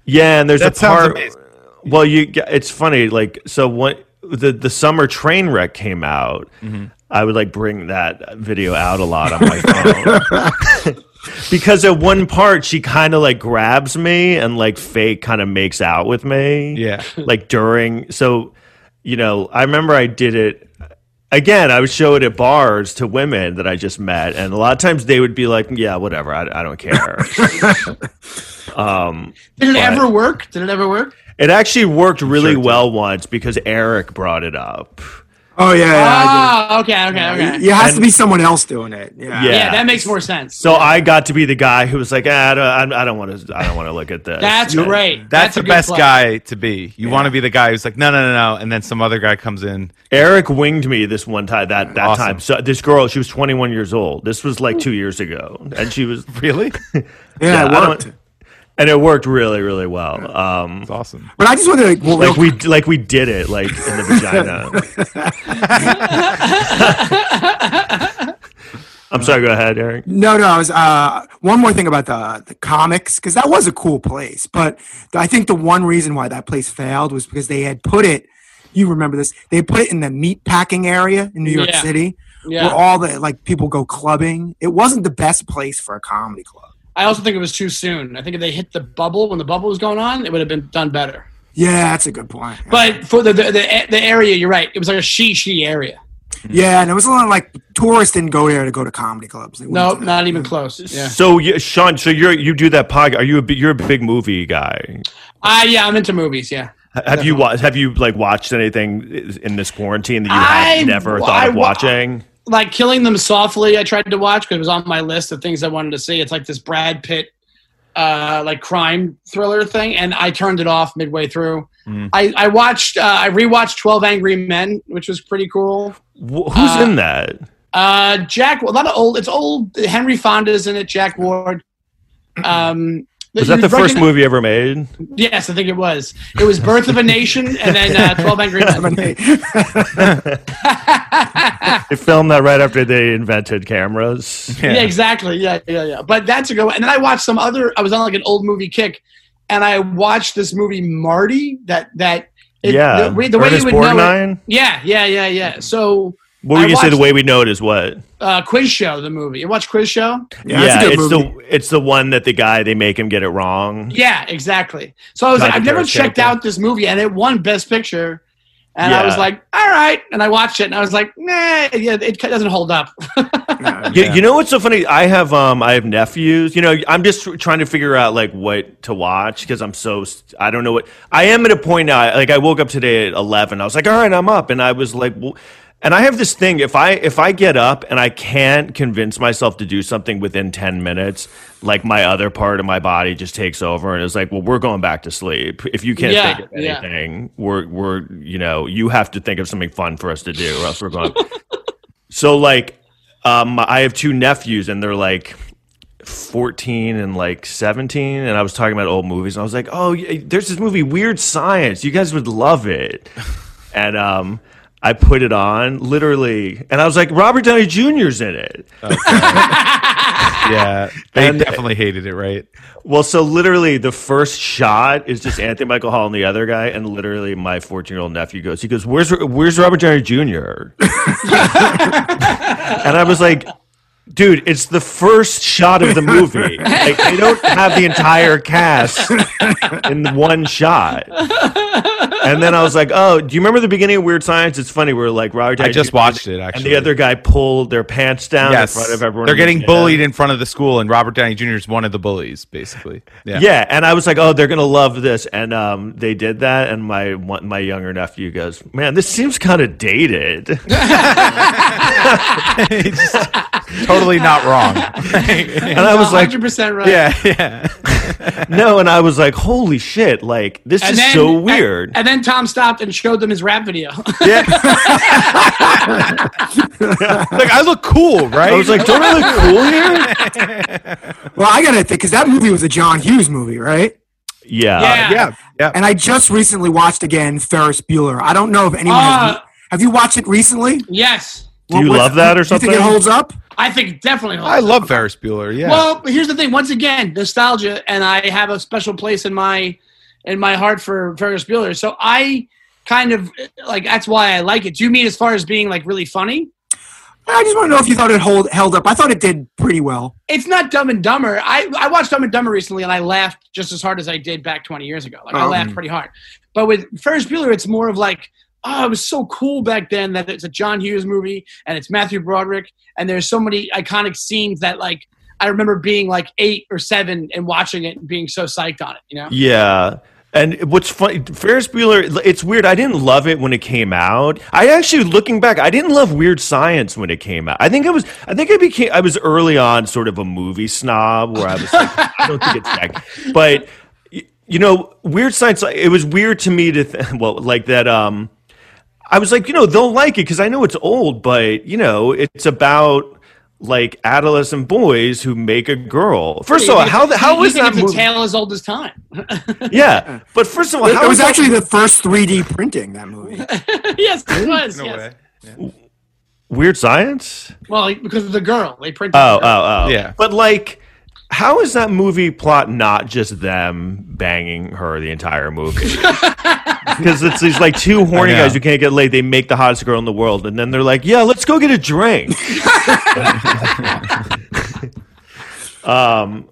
Yeah, and there's That a sounds part. amazing. Well, you it's funny like so what the the summer train wreck came out. Mm-hmm. I would like bring that video out a lot on my phone. because at one part she kind of like grabs me and like fake kind of makes out with me. Yeah. Like during so you know, I remember I did it again, I would show it at bars to women that I just met, and a lot of times they would be like, "Yeah, whatever, I, I don't care." um, Did it But- ever work? Did it ever work? it actually worked really sure it did. well once because Eric brought it up. Oh yeah, yeah. Oh, okay, okay, did. okay. It has to be someone else doing it. Yeah. Yeah. Yeah, that makes more sense. So I got to be the guy who was like, ah, I don't, I don't want to, I don't want to look at this. That's And- great. That's, a the best play. guy to be. You want to be the guy who's like, no, no, no, no, and then some other guy comes in. Eric winged me this one time. That that Awesome. time. So this girl, she was 21 years old. This was like two years ago, and she was Really? Yeah, Yeah, and it worked really, really well. Um, It's awesome. But I just want to like, well, like we like we did it like in the vagina. I'm sorry. Go ahead, Eric. No, no. I was uh, one more thing about the the Comix because that was a cool place, but I think the one reason why that place failed was because they had put it. You remember this? They put it in the meat packing area in New York Yeah. City, Yeah. where all the like people go clubbing. It wasn't the best place for a comedy club. I also think it was too soon. I think if they hit the bubble when the bubble was going on, it would have been done better. Yeah, that's a good point. But for the the, the, the area, you're right. It was like a she she area. yeah, and it was a lot of like tourists didn't go there to go to comedy clubs. They No, to the- not even close. Yeah. So you, Sean, so you're you do that podcast. Are you a big, you're a big movie guy? Ah, yeah, I'm into movies. Yeah. Have you wa- have you like watched anything in this quarantine that you I- have never I thought of wa- watching? Like Killing Them Softly, I tried to watch because it was on my list of things I wanted to see. It's like this Brad Pitt, uh, like crime thriller thing, and I turned it off midway through. Mm. I, I watched, uh, I rewatched Twelve Angry Men, which was pretty cool. Wh- Who's Uh, in that? Uh, Jack, a lot of old. It's old. Henry Fonda's in it. Jack Warden. Um, Was that the first recognize- movie ever made? Yes, I think it was. It was Birth of a Nation and then uh, Twelve Angry Men. They filmed that right after they invented cameras. yeah. exactly. Yeah, yeah, yeah. But that's a good one. And then I watched some other. I was on like an old movie kick, and I watched this movie Marty. That that it, yeah. the, way- the way you Ernest would know it. Yeah, yeah, yeah, yeah. So What were you gonna say? The way we know it is what? uh, Quiz Show, the movie. You watch Quiz Show? Yeah, that's a good it's movie. the it's the one that the guy they make him get it wrong. Yeah, exactly. So I was like, I've never checked character. out this movie, and it won Best Picture. And I was like, all right. And I watched it, and I was like, nah, yeah, it doesn't hold up. Yeah. You, you know what's so funny? I have um I have nephews. You know, I'm just trying to figure out like what to watch because I'm so I don't know what I am at a point now. Like I woke up today at 11. I was like, all right, I'm up, and I was like. Well, and I have this thing if I if I get up and I can't convince myself to do something within 10 minutes, like my other part of my body just takes over and is like, well, we're going back to sleep. If you can't Yeah, think of yeah. anything, we're we're you know, you have to think of something fun for us to do or else we're going. so like um I have two nephews and they're like 14 and like 17 and I was talking about old movies and I was like, "Oh, there's this movie Weird Science. You guys would love it." and um I put it on literally and I was like, "Robert Downey Jr.'s in it." Yeah, they And- definitely hated it, right? Well, so literally the first shot is just Anthony Michael Hall and the other guy, and literally my 14 year old nephew goes, he goes, "Where's Where's Robert Downey Jr.?" and I was like, "Dude, it's the first shot of the movie. Like they don't have the entire cast in one shot." And then I was like, "Oh, do you remember the beginning of Weird Science? It's funny. Where like Robert I just watched it and the other guy pulled their pants down yes, in front of everyone. they're getting gym. bullied in front of the school, and Robert Downey Jr. is one of the bullies, basically. Yeah, Yeah, and I was like, "Oh, they're gonna love this," and um, they did that. And my my younger nephew goes, "Man, this seems kind of dated." totally not wrong. And I was like, 100% right. yeah, yeah. "No," and I was like, "Holy shit! Like this And is then, so weird." And, and then Tom stopped and showed them his rap video. yeah, Like I look cool, right? I was like, "Don't I look cool here?" Well, I gotta think because that movie was a John Hughes movie, right? Yeah, Yeah. yeah, yeah. And I just recently watched again Ferris Bueller. I don't know if anyone Uh, has. Have you watched it recently? yes. Do you What's- love that or Do you something? think it holds up? I think definitely holds I up. love Ferris Bueller. Yeah. Well, here's the thing. Once again, nostalgia, and I have a special place in my in my heart for Ferris Bueller. So I kind of like that's why I like it. Do you mean as far as being like really funny? I just want to know if you thought it hold held up. I thought it did pretty well. It's not Dumb and Dumber. I I watched Dumb and Dumber recently, and I laughed just as hard as I did back 20 years ago. Like I Oh. laughed pretty hard. But with Ferris Bueller, it's more of like. Oh, it was so cool back then that it's a John Hughes movie and it's Matthew Broderick and there's so many iconic scenes that like I remember being like eight or seven and watching it and being so psyched on it, you know? Yeah. And what's funny, Ferris Bueller, it's weird. I didn't love it when it came out. I actually, looking back, I didn't love Weird Science when it came out. I think I was, I think I became, I was early on sort of a movie snob where I was like, I don't think it's that. But, you know, Weird Science, it was weird to me to, th- well, like that, um, I was like, you know, they'll like it because I know it's old, but, you know, it's about, like adolescent boys who make a girl. First of all, how the, how you is think that it's a tale as old as time? Yeah, but first of all, It, how it is was that- actually the first 3D printing that movie. yes, it was. no yes. way. Weird Science? Well, because of the girl, they printed. Oh, the girl. oh, oh. Yeah. But like, how is that movie plot not just them banging her the entire movie? Because it's these like two horny guys who can't get laid. They make the hottest girl in the world, and then they're like, "Yeah, let's go get a drink." um,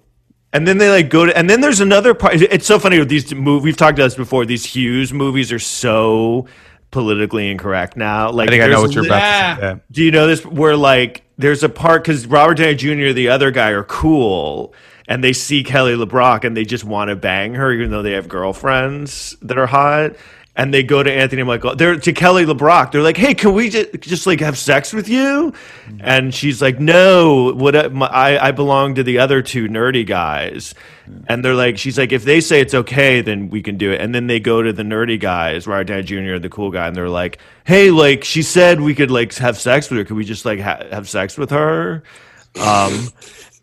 and then they like go to, and then there's another part. It's so funny with these movies. We've talked about this before. These Hughes movies are so politically incorrect now. Like, I think I know what you're about to say. Yeah. do you know this? Where like there's a part because Robert Downey Jr. the other guy are cool, and they see Kelly LeBrock and they just want to bang her, even though they have girlfriends that are hot. And they go to Anthony Michael. They're to Kelly LeBrock. They're like, "Hey, can we just just like have sex with you?" Mm-hmm. And she's like, "No, what? Uh, I I belong to the other two nerdy guys." And they're like, she's like, if they say it's okay, then we can do it. And then they go to the nerdy guys, Robert Downey Jr., the cool guy, and they're like, hey, like she said we could like have sex with her. Could we just like ha- have sex with her? Um,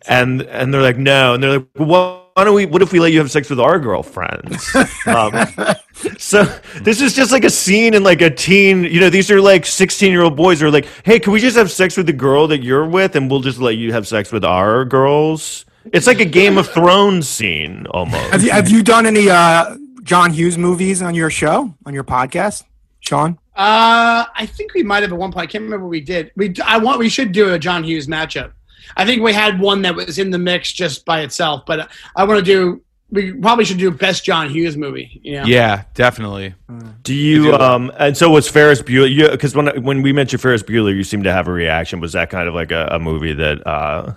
and and they're like, no. And they're like, what? don't we? What if we let you have sex with our girlfriends? um, so this is just like a scene in like a teen. You know, these are like sixteen-year-old boys who are like, "Hey, can we just have sex with the girl that you're with, and we'll just let you have sex with our girls?" It's like a Game of Thrones scene almost. Have you have you done any uh, John Hughes movies on your show on your podcast, Sean? Uh, I think we might have at one point. I can't remember what we did. We I want we should do a John Hughes matchup. I think we had one that was in the mix just by itself, but I want to do. We probably should do best John Hughes movie. You know? Yeah, definitely. Do you um and so was Ferris Bueller? Because when when we mentioned Ferris Bueller, you seemed to have a reaction. Was that kind of like a, a movie that uh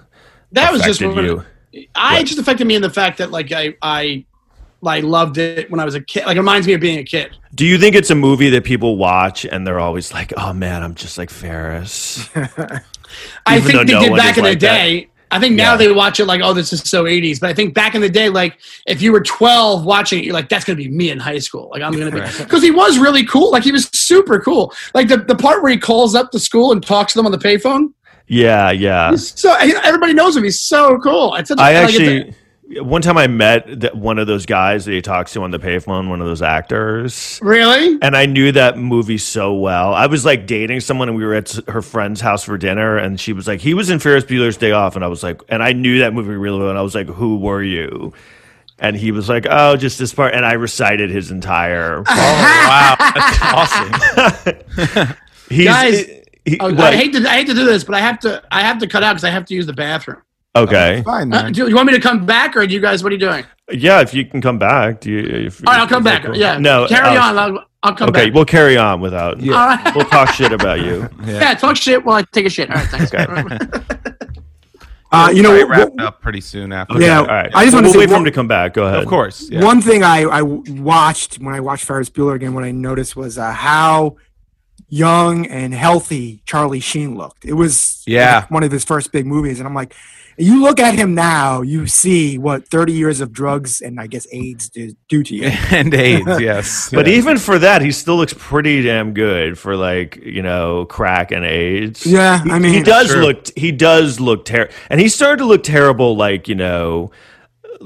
that was just affected one- you? I just affected me in the fact that like I I like loved it when I was a kid. Like it reminds me of being a kid. Do you think it's a movie that people watch and they're always like, "Oh man, I'm just like Ferris"? I think they no did back in the like that. day. I think now Yeah. they watch it like, oh, this is so 80s. But I think back in the day, like if you were 12 watching it, you're like, that's gonna be me in high school. Like I'm gonna be because he was really cool. Like he was super cool. Like the, the part where he calls up the school and talks to them on the payphone. Yeah, yeah. He's so everybody knows him. He's so cool. It's such a- I like, it's a- actually one time I met one of those guys that he talks to on the payphone, one of those actors. really. And I knew that movie so well. I was like dating someone, and we were at her friend's house for dinner, and she was like, "He was in Ferris Bueller's Day Off," and I was like, and I knew that movie really well, and I was like, "Who were you?" And he was like, "Oh, just this part," and I recited his entire. oh Wow, that's awesome. He's, Guys, he- Oh, what? I hate to I hate to do this, but I have to I have to cut out because I have to use the bathroom. okay, Fine, Uh, do you want me to come back, or do you guys? What are you doing? yeah. If you can come back, do you? If, All right, I'll come back. cool? Yeah, no. carry uh, on. I'll, I'll come Okay, back. Okay, we'll carry on without. All right. We'll talk shit about you. Yeah, talk shit while I take a shit. All right, thanks. Uh, you know, Probably what- wrapped up pretty soon after. Yeah, All right. I just wanna we'll say wait for him to come back. Go ahead. of course. Yeah. One thing I, I watched when I watched Ferris Bueller again, what I noticed was uh, how young and healthy Charlie Sheen looked. It was Yeah. like, one of his first big movies, and I'm like, you look at him now, you see what 30 years of drugs and I guess AIDS do, do to you. and AIDS, yes. But Yeah. even for that, he still looks pretty damn good for like you know crack and AIDS. Yeah, I mean, he does Sure. look he does look terrible, and he started to look terrible like you know l-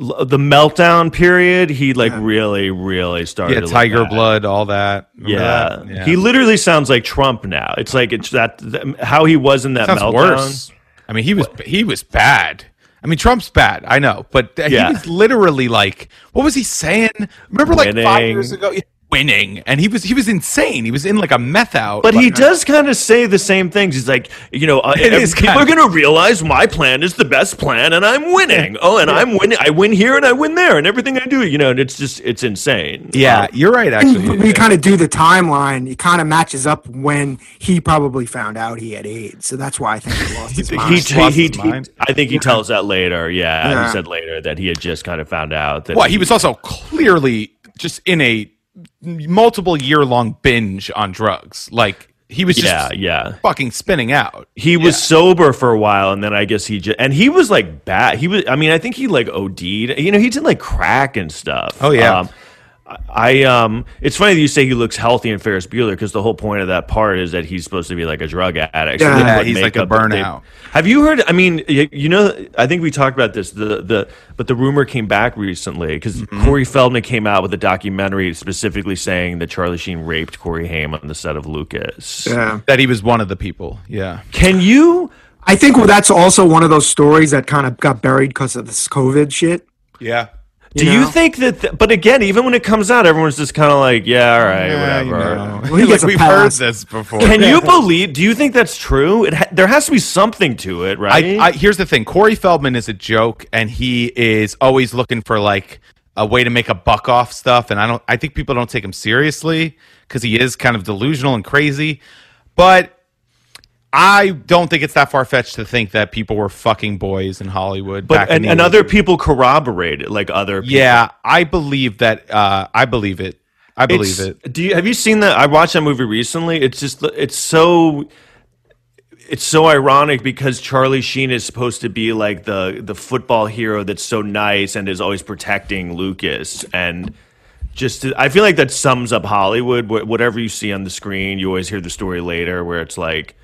the meltdown period. He like really really started. yeah, Tiger. Blood, all that. Yeah. that? he literally sounds like Trump now. It's like it's that th- how he was in that sounds meltdown. worse. I mean, he was he was bad. I mean, Trump's bad. I know, but Yeah. he was literally like, what was he saying? Remember, like five years ago, Yeah, winning, and he was he was insane. He was in like a meth out. But he does kind of say the same things. He's like, you know, uh, It is people kind are going to realize my plan is the best plan, and I'm winning. Oh, and I'm winning. I win here and I win there, and everything I do, you know, and it's just it's insane. Yeah, Um, you're right. when Actually, you kind of do the timeline, it kind of matches up when he probably found out he had AIDS. So that's why I think he lost his he, mind. he, lost he, his he- mind. I think he tells that later. Yeah, Yeah. he said later that he had just kind of found out that. well, he was also clearly just in a multiple year long binge on drugs. Like he was just Yeah, yeah. fucking spinning out. He was sober for a while, and then I guess he just and he was like bad. He was. I mean, I think he like OD'd. You know, he did like crack and stuff. Oh, yeah. Um, I um. It's funny that you say he looks healthy in Ferris Bueller because the whole point of that part is that he's supposed to be like a drug addict. Yeah. they Yeah, he's like a makeup that they- burnout. Have you heard? I mean, you, you know, I think we talked about this. The the but the rumor came back recently because Mm-hmm. Corey Feldman came out with a documentary specifically saying that Charlie Sheen raped Corey Haim on the set of Lucas. yeah. That he was one of the people. Yeah. Can you? I think well, that's also one of those stories that kind of got buried because of this COVID shit. Yeah. Do You you think that? Th- but again, even when it comes out, everyone's just kind of like, "Yeah, all right, whatever." Well, he gets a we've heard this before. Can you believe? Do you think that's true? It ha- there has to be something to it, right? I, I here's the thing. Corey Feldman is a joke, and he is always looking for like a way to make a buck off stuff. And I don't. I think people don't take him seriously because he is kind of delusional and crazy. But I don't think it's that far fetched to think that people were fucking boys in Hollywood. but back in and, the and other people corroborate it, like other. People. Yeah, I believe that. Uh, I believe it. I believe It's- it. Do you have you seen that? I watched that movie recently. It's just it's so it's so ironic because Charlie Sheen is supposed to be like the the football hero that's so nice and is always protecting Lucas and just to, I feel like that sums up Hollywood. Whatever you see on the screen, you always hear the story later where it's like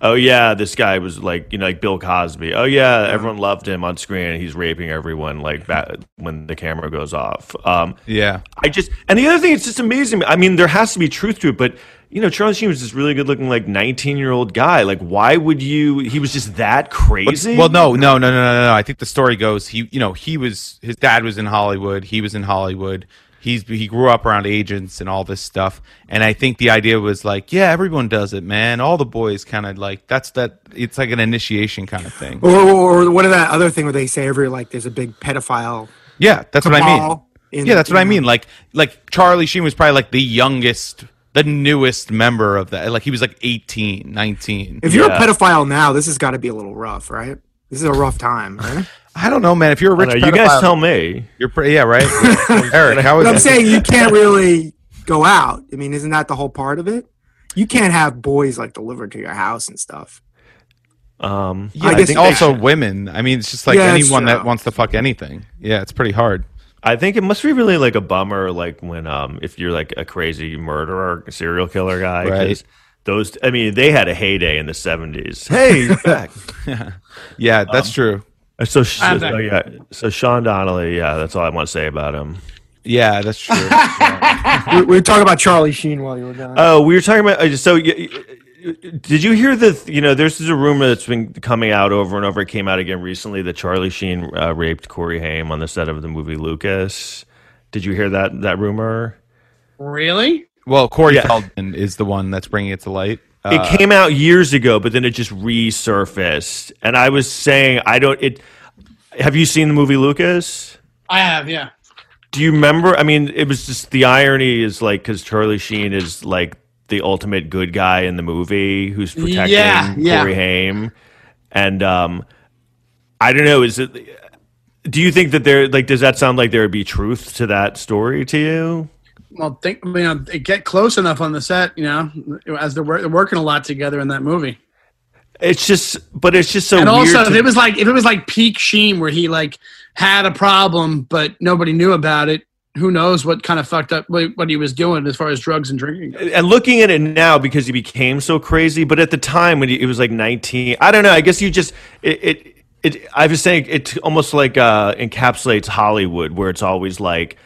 oh yeah, this guy was like you know like Bill Cosby. Oh yeah, everyone loved him on screen. He's raping everyone like that when the camera goes off. Um, Yeah. I just and the other thing, it's just amazing. I mean, there has to be truth to it, but you know, Charlie Sheen was this really good looking like nineteen year old guy. Like, why would you? He was just that crazy. Well, no, no, no, no, no, no. I think the story goes he, you know, he was his dad was in Hollywood. He was in Hollywood. He's he grew up around agents and all this stuff. And I think the idea was like, yeah, everyone does it, man. All the boys kind of like that's that. It's like an initiation kind of thing. Or, or, or what is that other thing where they say every like there's a big pedophile Yeah, that's what I mean. in- Yeah, that's what I mean. Like like Charlie Sheen was probably like the youngest, the newest member of that. Like he was like 18, 19. If you're Yeah. a pedophile now, this has got to be a little rough, right? This is a rough time, right? I don't know, man. If you're a I rich know, you guys tell me. You're pretty, yeah, right. Eric, how is I'm it? saying you can't really go out. I mean, isn't that the whole part of it? You can't have boys like delivered to your house and stuff. Um, Yeah, I I think also should. women. I mean, it's just like Yeah, anyone that wants to fuck anything. Yeah, it's pretty hard. I think it must be really like a bummer, like when um if you're like a crazy murderer, serial killer guy, Right. Those, I mean, they had a heyday in the '70s. Hey, back. Yeah, that's true. So, so, so yeah, so Sean Donnelly. Yeah, that's all I want to say about him. Yeah, that's true. we, we were talking about Charlie Sheen while you were gone. Oh, we were talking about. uh, So, y- y- did you hear the? You know, there's a rumor that's been coming out over and over. It came out again recently that Charlie Sheen uh, raped Corey Haim on the set of the movie Lucas. Did you hear that that rumor? Really? well, Corey Yeah. Feldman is the one that's bringing it to light. Uh, it came out years ago, but then it just resurfaced. And I was saying, I don't. It. Have you seen the movie Lucas? I have, yeah. Do you remember? I mean, it was just the irony is like because Charlie Sheen is like the ultimate good guy in the movie who's protecting Yeah, yeah. Corey Haim, and um, I don't know. Is it? Do you think that there like does that sound like there would be truth to that story to you? Well, think you know, they get close enough on the set, you know, as they're, wor- they're working a lot together in that movie. It's just, but it's just so and also, to- if it was like if it was like peak Sheen, where he like had a problem but nobody knew about it, who knows what kind of fucked up what, he was doing as far as drugs and drinking. goes. and looking at it now because he became so crazy but at the time when he, it was like 19 i don't know i guess you just it it, it i was saying it almost like uh encapsulates hollywood where it's always like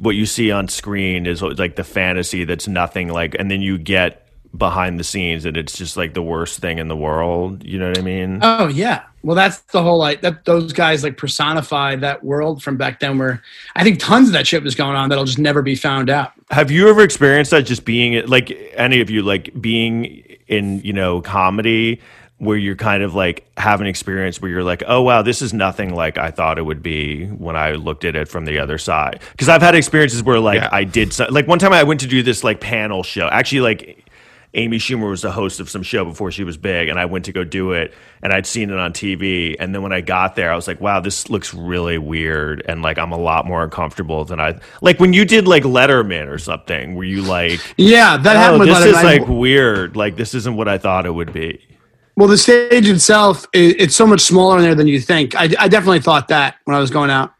what you see on screen is like the fantasy that's nothing like and then you get behind the scenes and it's just like the worst thing in the world you know what i mean Oh yeah, well that's the whole like that. Those guys like personify that world from back then, where I think tons of that shit was going on that'll just never be found out. Have you ever experienced that just being like any of you like being in, you know, comedy where you're kind of like have an experience where you're like, "Oh wow, this is nothing like I thought it would be when I looked at it from the other side." Cuz I've had experiences where like Yeah. I did so, like one time I went to do this like panel show. Actually like Amy Schumer was the host of some show before she was big, and I went to go do it, and I'd seen it on TV. And then when I got there, I was like, "Wow, this looks really weird," and like I'm a lot more uncomfortable than I like when you did like Letterman or something. Were you like, Yeah, that "Oh, happened this is like weird. Like this isn't what I thought it would be." Well, the stage itself, i it's so much smaller in there than you think. I, I definitely thought that when I was going out.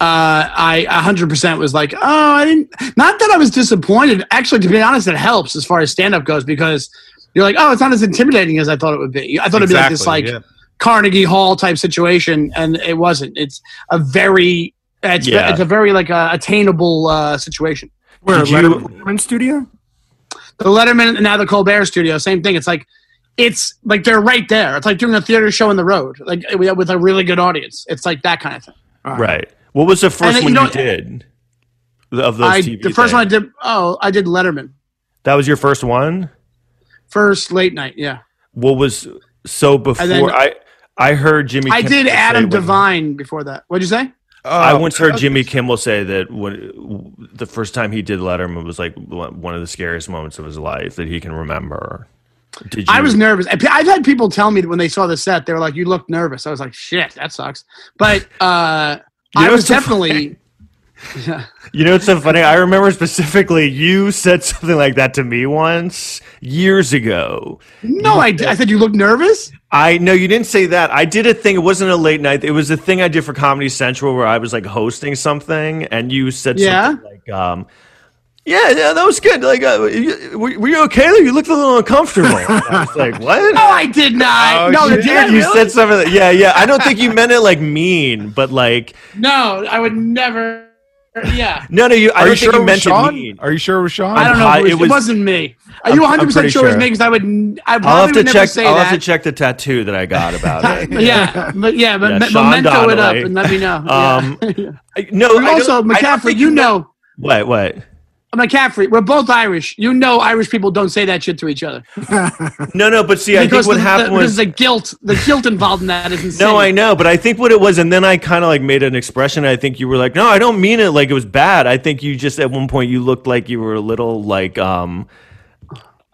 Uh, I 100% was like, oh, I didn't. Not that I was disappointed. Actually, to be honest, it helps as far as stand up goes because you're like, oh, it's not as intimidating as I thought it would be. I thought it'd be like this, like yeah. Carnegie Hall type situation, and it wasn't. It's a very, it's, Yeah. it's a very like uh, attainable uh, situation. Where Did you- Letterman studio? the Letterman and now the Colbert Studio, same thing. It's like it's like they're right there. It's like doing a theater show in the road, like with with a really good audience. It's like that kind of thing. Right. What was the first then, uh, one you, know- did of those I TV? the first one I did. Oh, I did Letterman that was your first one. first late night. Yeah, What was so before then- I? I heard Jimmy. I Kimmel did Adam when- Devine before that. What'd you say? Oh, I Oh, once heard Jimmy Kimmel say that when the first time he did Letterman was like one of the scariest moments of his life that he can remember. Did you? I was nervous. I've had people tell me that when they saw the set, they were like, "You look nervous." I was like, "Shit, that sucks." But uh, You I was so definitely. You know, it's so funny. I remember specifically you said something like that to me once years ago. No, I, I said you look nervous. I no, you didn't say that. I did a thing. It wasn't a late night. It was a thing I did for Comedy Central where I was like hosting something, and you said Yeah? something like, um, Yeah, yeah, that was good. Like, uh, you, were, were you okay? Though? You looked a little uncomfortable. I was like, what? No, I did not. Oh, no, you the Dude, dad you really? said something. That, yeah, yeah. I don't think you meant it like mean, but like, No, I would never. Yeah. no, no. You. I Are don't you sure you it was meant it Sean? mean. Are you sure it was Sean? I don't know. If it, it was, was- it wasn't me. Are you 100 percent sure it was me? Because I would. n- I probably I'll have to would never check. say I'll that. have to check the tattoo that I got about it. Yeah, but yeah, but Yeah, me- Sean memento it up and let me know. Um, yeah. I- no, But also, don't- I McCaffrey, think you know, What? What? McCaffrey, we're both Irish. You know, Irish people don't say that shit to each other No, no. But see, I think what the, happened the, because was the guilt, the guilt involved in that is insane. No, I know, but I think what it was, and then I kind of like made an expression. I think you were like, "No, I don't mean it like it was bad." I think you just at one point you looked like you were a little like, um,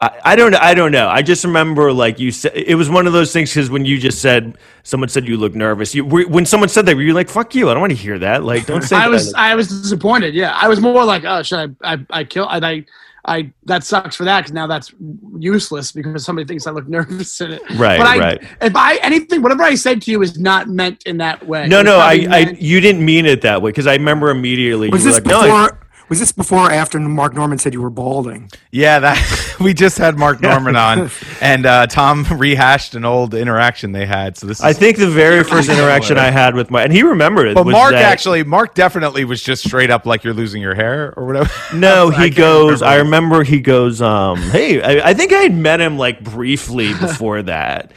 I, I don't, I don't know. I just remember like you said it was one of those things because when you just said someone said you look nervous, you were, when someone said that, were you like, "Fuck you"? I don't want to hear that. Like, don't say. I that. was, I was disappointed. Yeah, I was more like, oh, should I, I, I kill, and I, I, that sucks for that because now that's useless because somebody thinks I look nervous in it. Right, but I, right. If I anything, whatever I said to you is not meant in that way. no, no, I, probably I, you didn't mean it that way because I remember immediately Was you were this like, "No." I- before? Was this before or after Mark Normand said you were balding? Yeah, that we just had Mark Normand on, and uh, Tom rehashed an old interaction they had. So this, is, I think the very first interaction I had with my, and he remembered it. But was Mark that- actually, Mark definitely was just straight up like you're losing your hair or whatever. No, he can't goes. remember. I remember he goes. Um, hey, I, I think I had met him like briefly before that,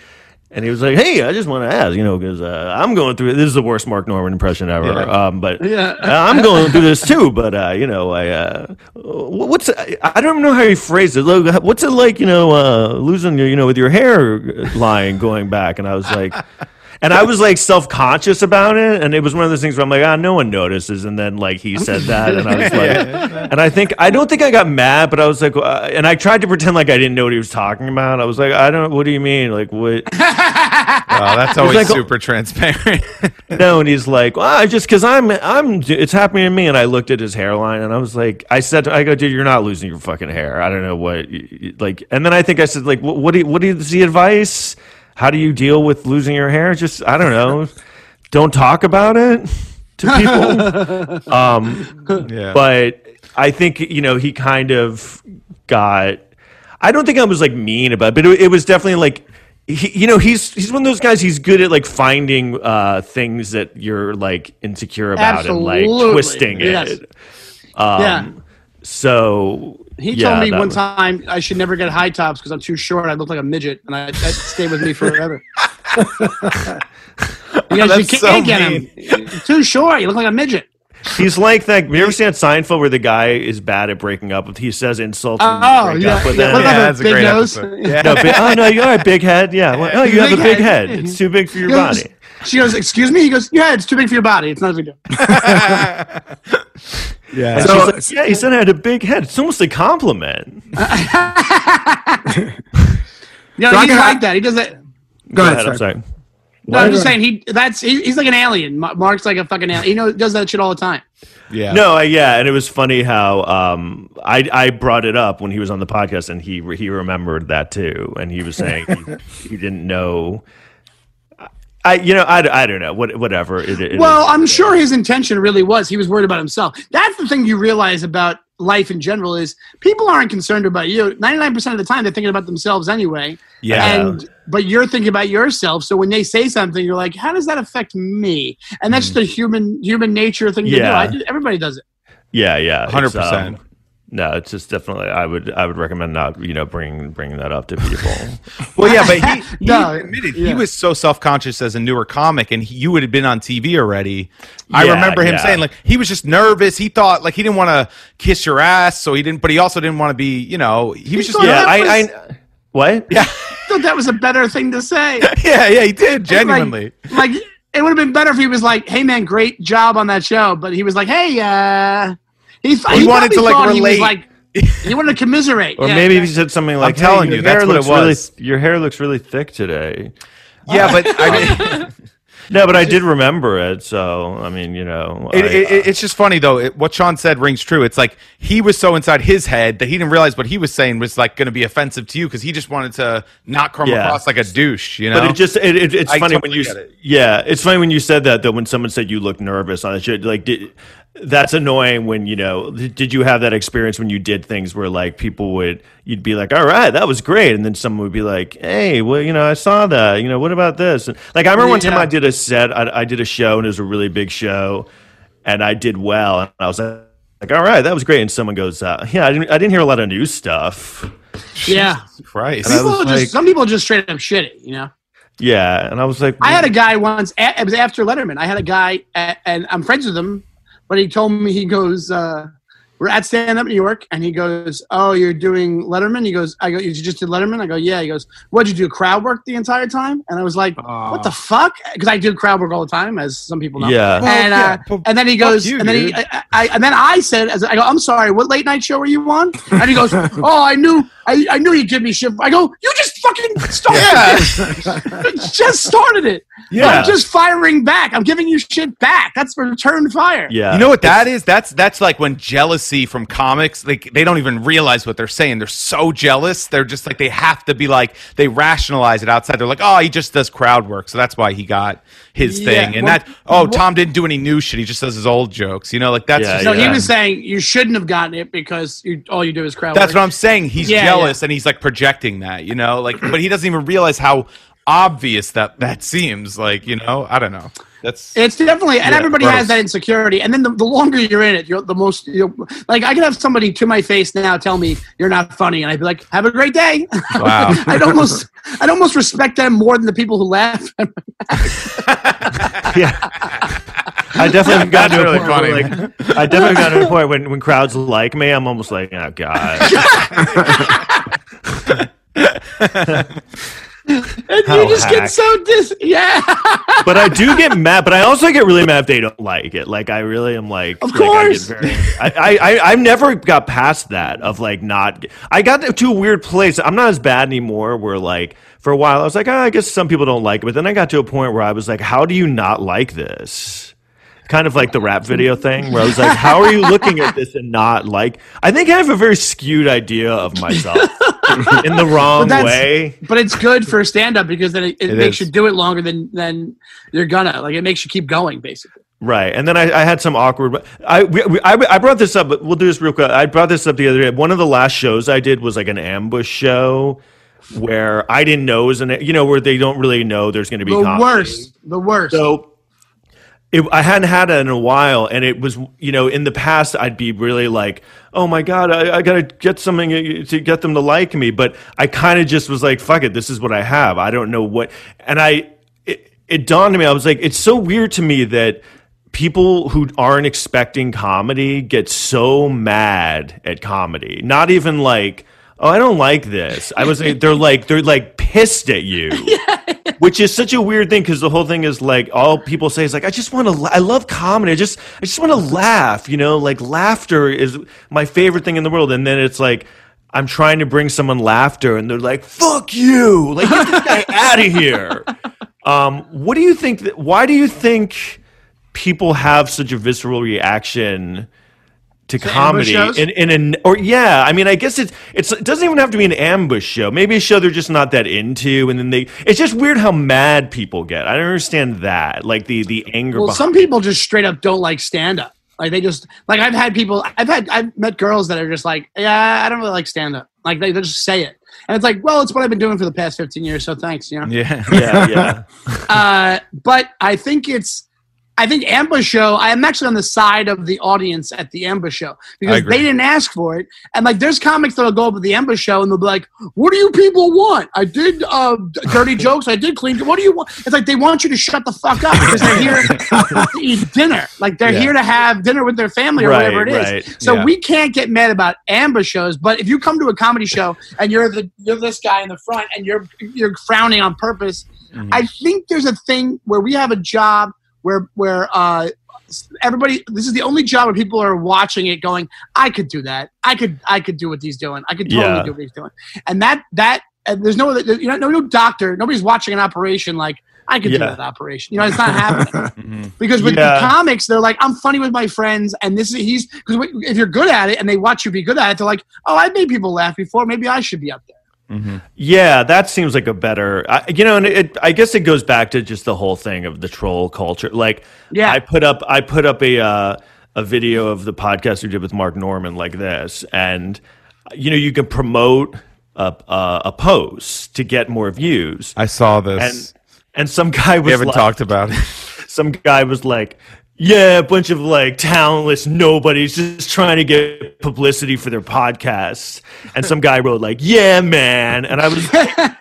and he was like, "Hey, I just want to ask, you know, because uh, I'm going through. This is the worst Mark Normand impression ever. Yeah. Um, but Yeah. uh, I'm going through this too. But uh, you know, I uh, what's I don't know how you phrased it. What's it like, you know, uh, losing your, you know, with your hair line going back? And I was like. And I was like self conscious about it, and it was one of those things where I'm like, ah, no one notices. And then like he said that, and I was like, and I think I don't think I got mad, but I was like, uh, and I tried to pretend like I didn't know what he was talking about. I was like, I don't. What do you mean? Like what? Oh, that's always like- super transparent. no, and he's like, well, I just because I'm I'm it's happening to me, and I looked at his hairline, and I was like, I said, I go, dude, you're not losing your fucking hair. I don't know what, y- y- like, and then I think I said, like, what, what do you, what is the advice? How do you deal with losing your hair? Just I don't know, don't talk about it to people. um, yeah, but I think you know he kind of got. I don't think I was like mean about, it, but it, it was definitely like. He, you know, he's he's one of those guys. He's good at like finding uh, things that you're like insecure about and like twisting yes. it. Um, Yeah. So He yeah, told me one was- time I should never get high tops because I'm too short. I look like a midget, and I, that stayed with me forever. because you can't so get him. You're too short. You look like a midget. He's like that. Have you ever seen that Seinfeld where the guy is bad at breaking up with? He says insults. when Oh break yeah. up with yeah. him. What about Yeah, the that's a big great nose? episode. Yeah. No, big, oh no, you're a big head. Yeah. Well, oh, you have a Big big head. head. It's too big for your goes- body. She goes, "Excuse me." He goes, "Yeah, it's too big for your body. It's not a big deal." yeah. So- she's like, yeah, he said I had a big head. It's almost a compliment. Yeah, So I he's like that. He does that. Go, ahead, I'm sorry. No, I'm just saying he. That's he, he's like an alien. Mark's like a fucking alien. He knows does that shit all the time. yeah. No, I, yeah, and it was funny how um, I I brought it up when he was on the podcast, and he he remembered that too, and he was saying he, he didn't know. I you know I, I don't know what whatever it, it Well, is. I'm sure his intention really was he was worried about himself. That's the thing you realize about life in general is people aren't concerned about you. 99% of the time they're thinking about themselves anyway. Yeah. And but you're thinking about yourself. So when they say something, you're like, how does that affect me? And that's the human human nature thing to do. Yeah. I. Everybody does it. yeah yeah 100%. um, no, it's just definitely I would I would recommend not you know bringing bringing that up to people. Well, yeah, but he, he No, admitted yeah. he was so self conscious as a newer comic, and he, you would have been on TV already. I remember him yeah. saying like he was just nervous. He thought like he didn't want to kiss your ass, so he didn't. But he also didn't want to be, you know, he was just yeah, I, was- I what yeah, I thought that was a better thing to say. yeah, yeah. He did genuinely. Like, like it would have been better if he was like, "Hey man, great job on that show," but he was like, "Hey, uh," he, He wanted to, like, thought He was relate. like, he wanted to commiserate, or Yeah, maybe he said something like telling hey, you, your that's hair what it looks really- was. your hair looks really thick today. yeah, but I mean. No, but I did remember it, so I mean, you know, It, I- it, it- uh, it's just funny though. It, what Sean said rings true. It's like he was so inside his head that he didn't realize what he was saying was like going to be offensive to you because he just wanted to not come Yeah. across like a douche. You know, But it just it, it, it's I funny totally when you it. yeah it's funny when you said that though when someone said you look nervous on the shit like did that's annoying when you know did you have that experience when you did things where like people would you'd be like all right that was great and then someone would be like hey well you know i saw that you know what about this and, like i remember one time i did a set I, I did a show and it was a really big show and i did well and i was like, like all right that was great and someone goes uh, yeah I didn't, I didn't hear a lot of new stuff Yeah. Christ. I People just like- some people just straight up shit it, you know. yeah and i was like I had a guy once. It was after Letterman. I had a guy, a- and I'm friends with him, but he told me he goes, uh, "We're at stand up New York," and he goes, "Oh, you're doing Letterman?" He goes, "I go, you just did Letterman?" I go, "Yeah." He goes, "What'd you do? Crowd work the entire time?" And I was like, "What the fuck?" Because I do crowd work all the time, as some people know. yeah and uh, but and then he goes, you, and then he. I, I, and then I said, as I go, I'm sorry, what late night show were you on? And he goes, Oh, I knew, I, I knew you'd give me shit. I go, you just fucking started it. just started it. Yeah. I'm just firing back. I'm giving you shit back. That's return fire. yeah You know what that is? That's that's like when jealousy from comics, like they don't even realize what they're saying. They're so jealous. They're just like they have to be like they rationalize it outside. They're like, oh, he just does crowd work, so that's why he got his Yeah, thing. And well- that oh, Tom didn't do any new shit. He just does his old jokes. You know, like that's Yeah, just, So yeah. he was saying you shouldn't have gotten it because you, all you do is crowd that's work. what I'm saying. He's Yeah, jealous and he's like projecting that. You know, like but he doesn't even realize how obvious that that seems. Like you know, I don't know. That's It's definitely, and Yeah, everybody gross. has that insecurity. And then the, the longer you're in it, you're the most. You're, like I could have somebody to my face now tell me you're not funny, and I'd be like, "Have a great day." wow. I'd almost, I'd almost respect them more than the people who laugh. yeah. I definitely have gotten to That's a really point funny. like I definitely got to a point when, when crowds like me, I'm almost like, oh god. and How you just get so dis. Yeah, but I do get mad. But I also get really mad if they don't like it. Like I really am like, Of like, I course. very- I, I, I I've never got past that of like not. I got to a weird place. I'm not as bad anymore. Where like for a while I was like, oh, I guess some people don't like it. But then I got to a point where I was like, how do you not like this? Kind of like the rap video thing, where I was like, "How are you looking at this and not like?" I think I have a very skewed idea of myself in the wrong that's- way. but it's good for stand up because then it, it, It makes is. you do it longer than than you're gonna. Like it makes you keep going, basically. Right, and then I, I had some awkward. I, we, we- I I brought this up, but we'll do this real quick. I brought this up the other day. One of the last shows I did was like an ambush show where I didn't know it was an you know where they don't really know there's going to be The comedy. worst, the worst. So it, I hadn't had it in a while, and it was you know in the past I'd be really like, oh my god, I, I got to get something uh, to get them to like me, but I kind of just was like, fuck it, this is what I have. I don't know what, and I it, it dawned on me. I was like, it's so weird to me that people who aren't expecting comedy get so mad at comedy. Not even like, oh, I don't like this. I was they're like they're like pissed at you. Which is such a weird thing because the whole thing is like all people say is like I just want to la- I love comedy. I just I just want to laugh you know? Like laughter is my favorite thing in the world and then it's like I'm trying to bring someone laughter and they're like fuck you! Like get this guy out of here. Um, what do you think? That, why do you think people have such a visceral reaction to, comedy? In, in an or yeah, I mean, I guess it's it's it doesn't even have to be an ambush show. Maybe a show they're just not that into, and then they. It's just weird how mad people get. I don't understand that. Like the the anger. well, some people just straight up don't like stand up. Like they just like I've had people I've had I've met girls that are just like, yeah, I don't really like stand up. Like they, they just say it. And it's like, well, it's what I've been doing for the past 15 years, so thanks, you know. yeah. yeah, yeah. Uh, but I think it's I think Ambush Show. I am actually on the side of the audience at the Ambush Show because they didn't ask for it. And like, there's comics that'll go up at the Ambush Show and they'll be like, "What do you people want? I did uh, dirty jokes. I did clean. What do you want?" It's like they want you to shut the fuck up because they're here to eat dinner. Like they're Yeah. here to have dinner with their family or Right, whatever it is. right. So Yeah. we can't get mad about ambush shows. But if you come to a comedy show and you're the you're this guy in the front and you're you're frowning on purpose, Mm-hmm. I think there's a thing where we have a job where where uh, everybody this is the only job where people are watching it going, I could do that. I could I could do what he's doing. I could totally Yeah. do what he's doing. And that that and there's no you know no no doctor nobody's watching an operation like. I could do that operation. You know, it's not happening because with Yeah. the comics, they're like, I'm funny with my friends, and this is he's because if you're good at it and they watch you be good at it, they're like, oh, I've made people laugh before, maybe I should be up there. Yeah, that seems like a better, I, you know, and it, I guess it goes back to just the whole thing of the troll culture. Like, Yeah. I put up, I put up a, uh, a video of the podcast we did with Mark Normand like this, and you know you can promote a a, a post to get more views, I saw and this. and some guy was we haven't like, talked about it. some guy was like, "Yeah, a bunch of like talentless nobodies just trying to get publicity for their podcasts." And some guy wrote like, "Yeah, man," and I was,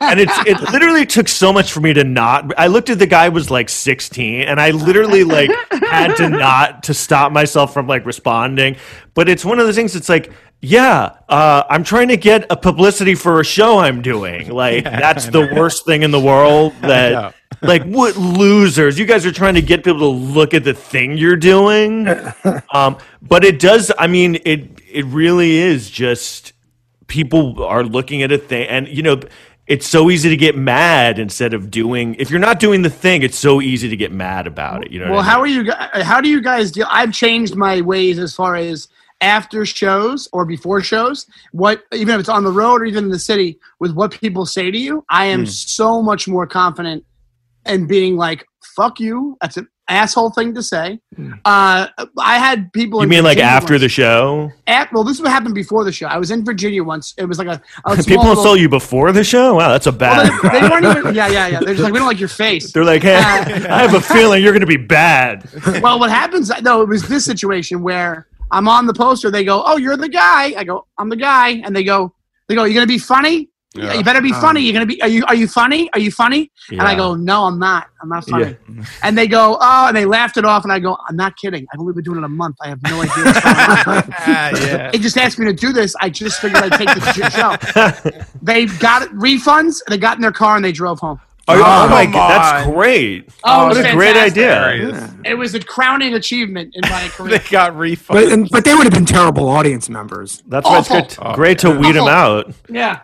and it's it literally took so much for me to not. I looked at the guy was like 16, and I literally like had to not to stop myself from like responding. But it's one of those things. It's like. Yeah, uh, I'm trying to get a publicity for a show I'm doing. Like that's the worst thing in the world. That like what losers you guys are trying to get people to look at the thing you're doing um but it does i mean it it really is just people are looking at a thing and you know it's so easy to get mad instead of doing if you're not doing the thing it's so easy to get mad about it you know Well, how are you? How do you guys deal? I've changed my ways as far as after shows or before shows. What even if it's on the road or even in the city, with what people say to you, I am so much more confident in being like "fuck you." That's an asshole thing to say. Uh, I had people. Hmm. you mean like after once- the show At, well, this is what happened before the show. I was in Virginia once. It was like a, a people little- insult you before the show wow that's a bad Well, they, they weren't even. Yeah, yeah, yeah. They're just like, we don't like your face. they're like hey i have a feeling you're gonna be bad well, what happens? No, it was this situation where I'm on the poster. They go, "Oh, you're the guy." I go, "I'm the guy," and they go, "They go, you're gonna be funny. Yeah. You better be um, funny. You're gonna be. Are you? Are you funny? Are you funny?" And I go, "No, I'm not. I'm not funny." And they go, "Oh," and they laughed it off. And I go, "I'm not kidding. I've only been doing it a month. I have no idea." What's going on. Yeah. They just asked me to do this. I just figured I'd take the shit show. They got refunds. They got in their car and they drove home. oh, oh my god that's great Oh, oh what it's a great idea Hilarious. It was a crowning achievement in my career. They career. got But and, but they would have been terrible audience members. that's why it's Awful. good great to weed them out yeah.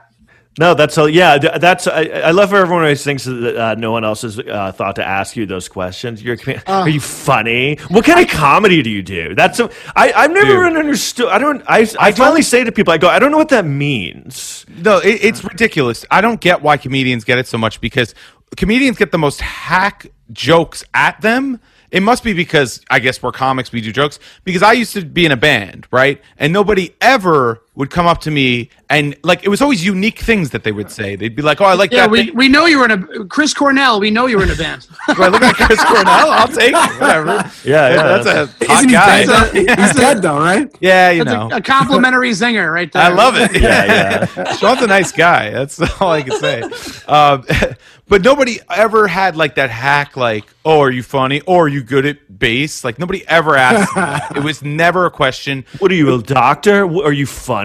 No, that's so. Yeah, that's. I, I love how everyone always thinks that uh, no one else has uh, thought to ask you those questions. You're, a are you funny? What kind of comedy do you do? That's. A, I, I've never Dude. understood. I don't. I, I finally say to people, I go, I don't know what that means. No, it, it's ridiculous. I don't get why comedians get it so much because comedians get the most hack jokes at them. It must be because I guess we're comics, we do jokes. Because I used to be in a band, right? And nobody ever would come up to me and like it was always unique things that they would say. They'd be like, "Oh, I like Yeah, that." we, we know you were in a Chris Cornell. We know you were in a band. Do I look like Chris Cornell? I'll take it. Whatever. Yeah, yeah, that's a hot he guy. dead? though? He's dead though, right? Yeah, you That's know. a, a complimentary zinger right there. I love it. Yeah, yeah. Sean's a nice guy. That's all I can say. Um, but nobody ever had like that hack, like, "Oh, are you funny? Or are you good at bass?" Like nobody ever asked. It was never a question. What are you, a doctor? Are you funny?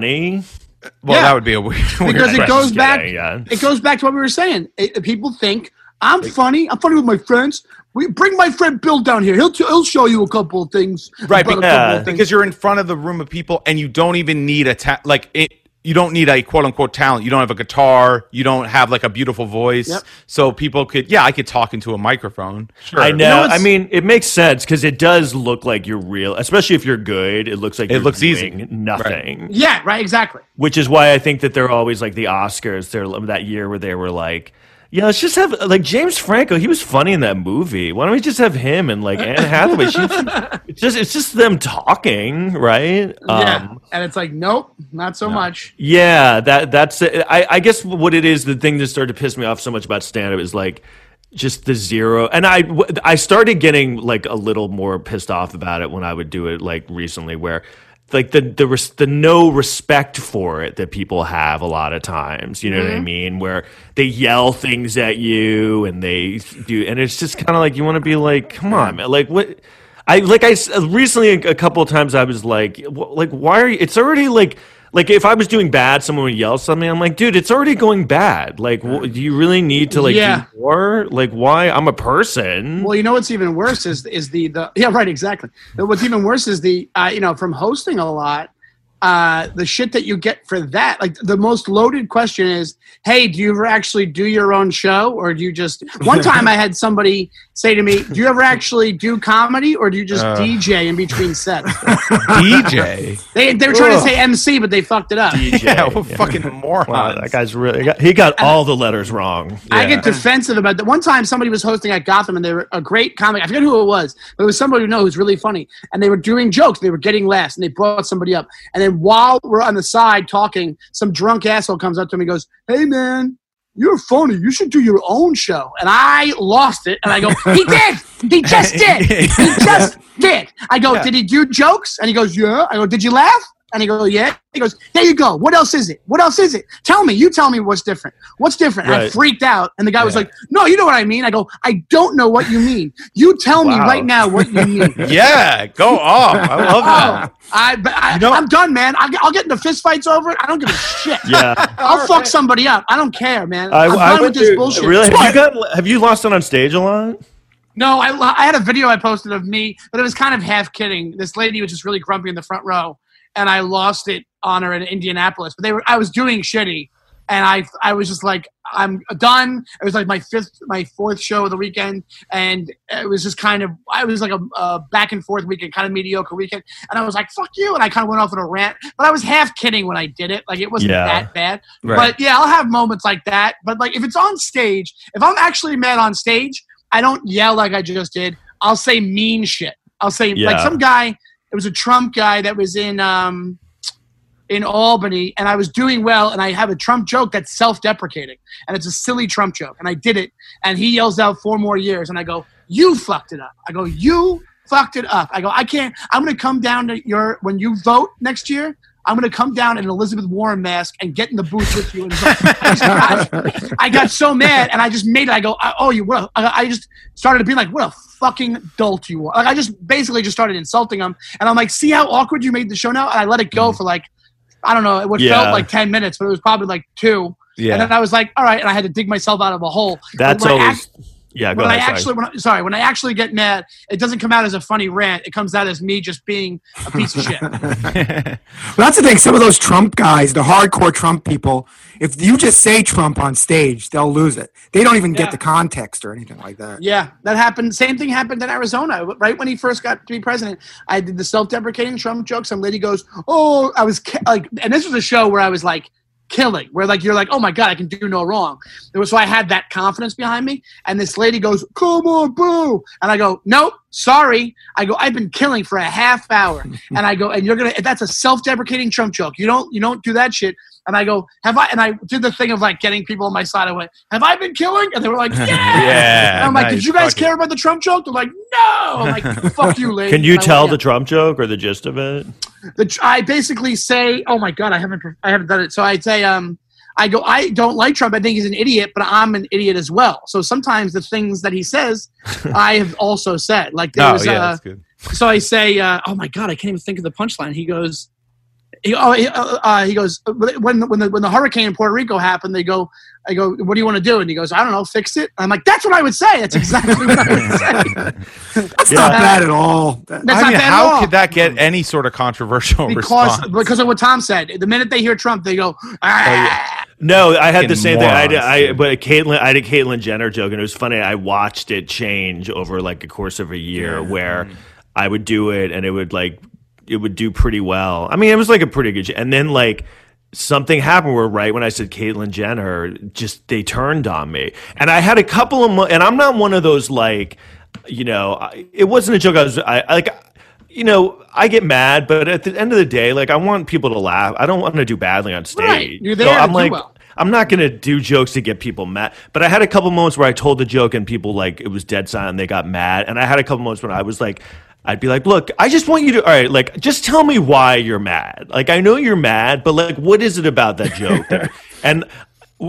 Well, Yeah. that would be a weird. weird because it goes kidding, back. yeah. It goes back to what we were saying. It- people think I'm funny. I'm funny with my friends. We bring my friend Bill down here. He'll he'll show you a couple of things. right about a because, couple of things. because you're in front of the room of people and you don't even need a ta- like it you don't need a quote unquote talent you don't have a guitar you don't have like a beautiful voice Yep. so people could yeah i could talk into a microphone sure I know. I mean, it makes sense because it does look like you're real, especially if you're good. It looks like It you're looks easy. doing Nothing. yeah, right, exactly. which is why I think that they're always like the Oscars. They're that year where they were like, yeah, let's just have like James Franco. He was funny in that movie. Why don't we just have him and like Anne Hathaway? She, it's just it's just them talking, right? yeah, Um, and it's like, nope, not so much. yeah, that that's it. I, I guess what it is. The thing that started to piss me off so much about stand up is like just the zero. And i i started getting like a little more pissed off about it when I would do it like recently, where like the the res- the no respect for it that people have a lot of times. You know what I mm-hmm. mean? Where they yell things at you and they do, and it's just kind of like you want to be like, come on, man, like what. I like i recently a, a couple of times I was like, like why are you? It's already like like if I was doing bad, someone would yell something. I'm like, dude, it's already going bad. Like, do you really need to like Yeah. do more? Like, why? I'm a person. Well, you know what's even worse is is the the yeah right exactly. What's even worse is the uh, you know from hosting a lot. Uh, the shit that you get for that, like the most loaded question is, "Hey, do you ever actually do your own show, or do you just?" One time, I had somebody say to me, "Do you ever actually do comedy, or do you just Uh. DJ in between sets?" DJ. They they were trying Ugh. to say MC, but they fucked it up. DJ. yeah, what fucking morons. Wow, that guy's really. He got all the letters wrong. I get defensive about that. One time, somebody was hosting at Gotham, and they were a great comic. I forget who it was, but it was somebody who know who's really funny. And they were doing jokes. They were getting laughs, and they brought somebody up. And then while we're on the side talking, some drunk asshole comes up to me and goes, "Hey, man." You're funny. You should do your own show. And I lost it. And I go, he did. He just did. He just did. I go, Yeah. did he do jokes? And he goes, yeah. I go, did you laugh? And he goes, yeah. He goes, there you go. What else is it? What else is it? Tell me. You tell me what's different. What's different? And I freaked out. And the guy was like, no, you know what I mean. I go, I don't know what you mean. You tell me right now what you mean. Yeah, go off. I love oh, that. Oh, I, I, You know- I'm done, man. I'll, get- I'll get into fist fights over it. I don't give a shit. Yeah. I'll fuck somebody up. I don't care, man. I, I'm I done with this through- bullshit. Really? Have you, got, have you lost it on stage a lot? No, I, I had a video I posted of me, but it was kind of half kidding. This lady was just really grumpy in the front row, and I lost it on her in Indianapolis. But they were, I was doing shitty, and I, I was just like, I'm done. It was like my fifth, my fourth show of the weekend, and it was just kind of, I was like a, a back and forth weekend, kind of mediocre weekend, and I was like, fuck you, and I kind of went off in a rant, but I was half kidding when I did it, like it wasn't Yeah. that bad. Right. But yeah, I'll have moments like that. But like if it's on stage, if I'm actually mad on stage, I don't yell like I just did. I'll say mean shit. I'll say like some guy. It was a Trump guy that was in um in Albany, and I was doing well, and I have a Trump joke that's self-deprecating, and it's a silly Trump joke, and I did it, and he yells out four more years, and I go, "You fucked it up." I go, "You fucked it up." I go, "I can't. I'm gonna come down to your when you vote next year." I'm gonna come down in an Elizabeth Warren mask and get in the booth with you. And vote." I, got, I got so mad, and I just made it. I go, "Oh, you what?" a-" I just started being like, "What a fucking dolt you are!" Like I just basically just started insulting him, and I'm like, "See how awkward you made the show now?" And I let it go mm-hmm. for like, I don't know, it would Yeah. felt like ten minutes, but it was probably like two. Yeah. And then I was like, "All right," and I had to dig myself out of a hole. That's always. Yeah, go when I ahead. actually, when I, sorry, when I actually get mad, it doesn't come out as a funny rant. It comes out as me just being a piece of shit. Well, that's the thing. Some of those Trump guys, the hardcore Trump people, if you just say Trump on stage, they'll lose it. They don't even Yeah. get the context or anything like that. Yeah, that happened. Same thing happened in Arizona. Right when he first got to be president, I did the self-deprecating Trump joke. Some lady goes, "Oh, I was ki-, like," and this was a show where I was like killing, where like you're like, "Oh my god, I can do no wrong." It was so I had that confidence behind me, and this lady goes, "Come on, boo," and I go, "Nope, sorry." I go, "I've been killing for a half hour," and I go, "And you're gonna that's a self-deprecating Trump joke. You don't you don't do that shit." And I go, have I? And I did the thing of like getting people on my side. I went, have I been killing? And they were like, yeah. Yeah, And I'm like, did you guys Fuck it. care about the Trump joke? They're like, no. I'm like, fuck you, lady. Can you tell went, the Trump joke or the gist of it? the? I basically say, oh my god, I haven't, I haven't done it. So I say, um, I go, I don't like Trump. I think he's an idiot, but I'm an idiot as well. So sometimes the things that he says, I have also said. Like there Oh, was, yeah, uh, that's good. so I say, uh, "Oh my god, I can't even think of the punchline." He goes, he, oh, he, uh, uh, he goes when when the when the hurricane in Puerto Rico happened. They go, I go, "What do you want to do?" And he goes, "I don't know, fix it." I'm like, "That's what I would say. That's exactly what I would say." That's Yeah. not bad at all. That- That's I not mean, bad at how all. could that get any sort of controversial because response? because of what Tom said. The minute they hear Trump, they go, ah. No, I had the Fucking same thing. I, did, morons, I but Caitlyn, I did Caitlyn Jenner joke, and it was funny. I watched it change over like a course of a year, where I would do it, and it would like it would do pretty well. I mean, it was like a pretty good, and then like something happened where right when I said Caitlyn Jenner, just they turned on me, and I had a couple of, mo- and I'm not one of those like, you know, I, it wasn't a joke. I was I like you know, I get mad, but at the end of the day, like I want people to laugh. I don't want to do badly on stage. Right. You're there to I'm like, well. I'm not gonna do jokes to get people mad. But I had a couple moments where I told the joke and people like it was dead silent. They got mad, and I had a couple moments when I was like. I'd be like, look, I just want you to, all right, like, just tell me why you're mad. Like, I know you're mad, but like, what is it about that joke? that, and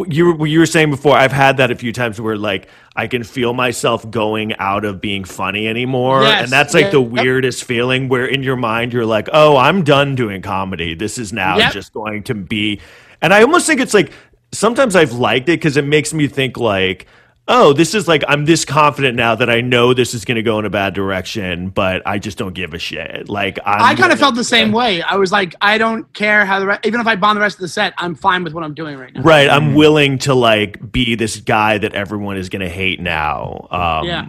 you were, you were saying before, I've had that a few times where like I can feel myself going out of being funny anymore, Yes, and that's like yeah, the yep. weirdest feeling where in your mind you're like, oh, I'm done doing comedy. This is now Yep. just going to be, and I almost think it's like sometimes I've liked it because it makes me think like. Oh, this is like I'm this confident now that I know this is going to go in a bad direction, but I just don't give a shit. Like I'm I kind of felt the same way. I was like, I don't care how the re- even if I bomb the rest of the set, I'm fine with what I'm doing right now. right. I'm willing to like be this guy that everyone is going to hate now. Um, Yeah.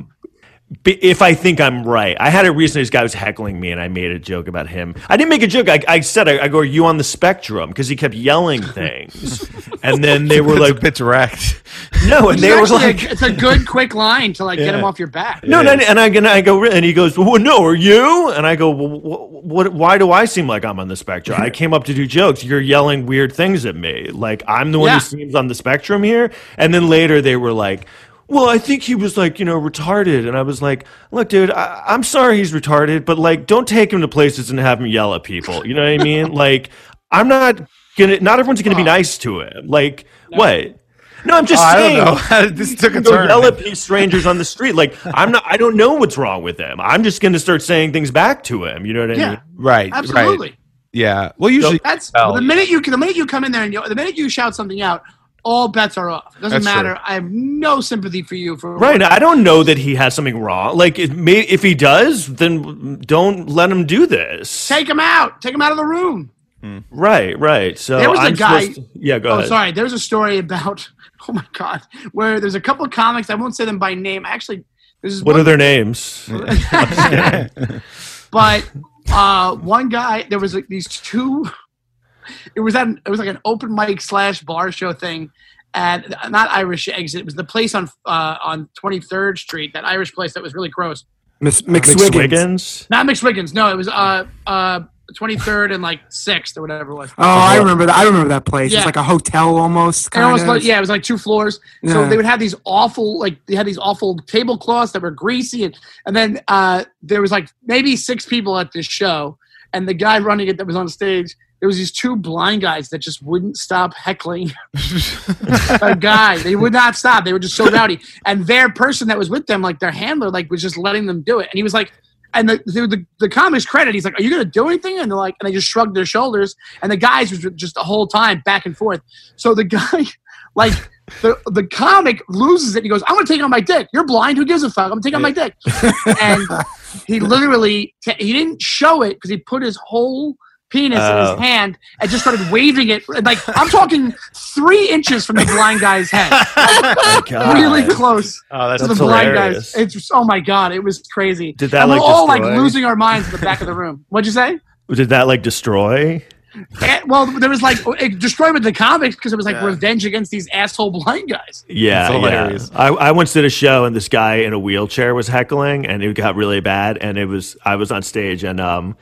B- If I think I'm right, I had it recently. This guy was heckling me, and I made a joke about him. I didn't make a joke. I, I said, I, I go, "Are you on the spectrum?" Because he kept yelling things, and then they were like, bit direct. "No," and It's they were actually a- like, it's a good quick line to like get him off your back. No, no, and I and I go and he goes, well, "No, are you?" And I go, well, "What? Why do I seem like I'm on the spectrum? I came up to do jokes. You're yelling weird things at me. Like I'm the one Yeah. who seems on the spectrum here." And then later they were like. Well, I think he was like, you know, retarded. And I was like, look, dude, I, I'm sorry he's retarded, but like, don't take him to places and have him yell at people. You know what I mean? like, I'm not gonna, not everyone's gonna be nice to him. Like, what? No, I'm just Oh, I saying don't know. this took a go turn. yell at these strangers on the street. Like I'm not. I don't know what's wrong with him. I'm just going to start saying things back to him. You know what I Yeah, mean? right. absolutely. Right. Yeah. Well, usually That's Well, the minute you the minute you come in there and you, the minute you shout something out, all bets are off. It doesn't That's true. matter. I have no sympathy for you for Right. I don't know that he has something wrong. Like it may, if he does, then don't let him do this. Take him out. Take him out of the room. right. Right. So There was a I'm guy- to- yeah. Go oh, ahead. sorry. There's a story about oh my god, where there's a couple of comics. I won't say them by name. Actually, this is What one are their names? but uh, one guy there was like these two it was at it was like an open mic slash bar show thing at not irish exit it was the place on uh, on 23rd street that irish place that was really gross Miss Mix McSwiggins. Not mcwiggins no it was uh uh 23rd and like 6th or whatever it was Oh, I remember that. I remember that place. Yeah. It's like a hotel almost. And Kind almost of. like, yeah, it was like two floors. So they would have these awful, like they had these awful tablecloths that were greasy, and and then uh, there was like maybe six people at this show, and the guy running it that was on stage, there was these two blind guys that just wouldn't stop heckling a guy. They would not stop. They were just so rowdy, and their person that was with them, like their handler, like was just letting them do it, and he was like. And the, the, the, the comics credit, he's like, "Are you gonna do anything?" And they're like, and they just shrugged their shoulders. And the guys was just the whole time back and forth. So the guy, like the the comic loses it. He goes, "I'm gonna take on my dick. You're blind. Who gives a fuck? I'm gonna take on my dick." and he literally he didn't show it because he put his whole penis in Oh. his hand and just started waving it. Like I'm talking three inches from the blind guy's head, Oh, really close Oh, that's to the That's blind hilarious. guys. It's just, oh my god, it was crazy. Did that, and like, we're all like losing our minds in the back of the room. What'd you say? Did that like destroy? Eh, well, there was like it destroyed with the comics because it was like Yeah. revenge against these asshole blind guys. Yeah, yeah. I, I once did a show and this guy in a wheelchair was heckling and it got really bad and it was I was on stage and um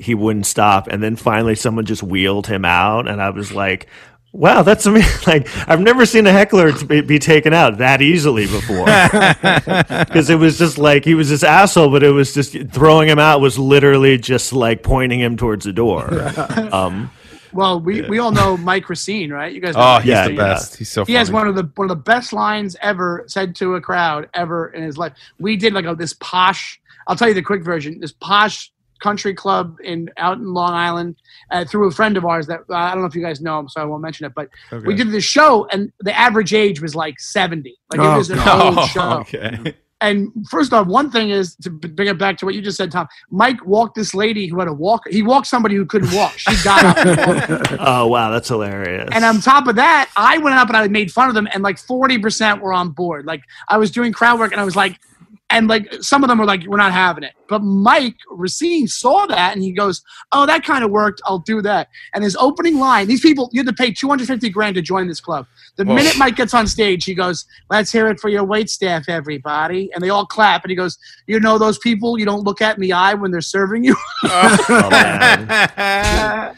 he wouldn't stop and then finally someone just wheeled him out and I was like Wow, that's amazing. Like I've never seen a heckler be, be taken out that easily before. Because it was just like he was this asshole, but it was just throwing him out was literally just like pointing him towards the door. Um, Well, we, we all know Mike Racine, right? You guys know Oh, he's Yeah, the yeah. best. He's so He funny. has one of the one of the best lines ever said to a crowd ever in his life. We did like a, this posh. I'll tell you the quick version. This posh country club in out in Long Island uh, through a friend of ours that uh, I don't know if you guys know him, so I won't mention it. But Okay. we did this show, and the average age was like seventy. Like Oh, it was an old show. okay. And first off, one thing is to bring it back to what you just said, Tom. Mike walked this lady who had a walker. He walked somebody who couldn't walk. She got up. oh wow, that's hilarious. And on top of that, I went up and I made fun of them, and like forty percent were on board. Like I was doing crowd work, and I was like, and like some of them were like, "We're not having it." But Mike Racine saw that, and he goes, "Oh, that kind of worked. I'll do that." And his opening line: These people, you had to pay two hundred fifty grand to join this club. The Whoa. minute Mike gets on stage, he goes, "Let's hear it for your wait staff, everybody!" And they all clap, and he goes, "You know those people you don't look at in the eye when they're serving you." Oh, man.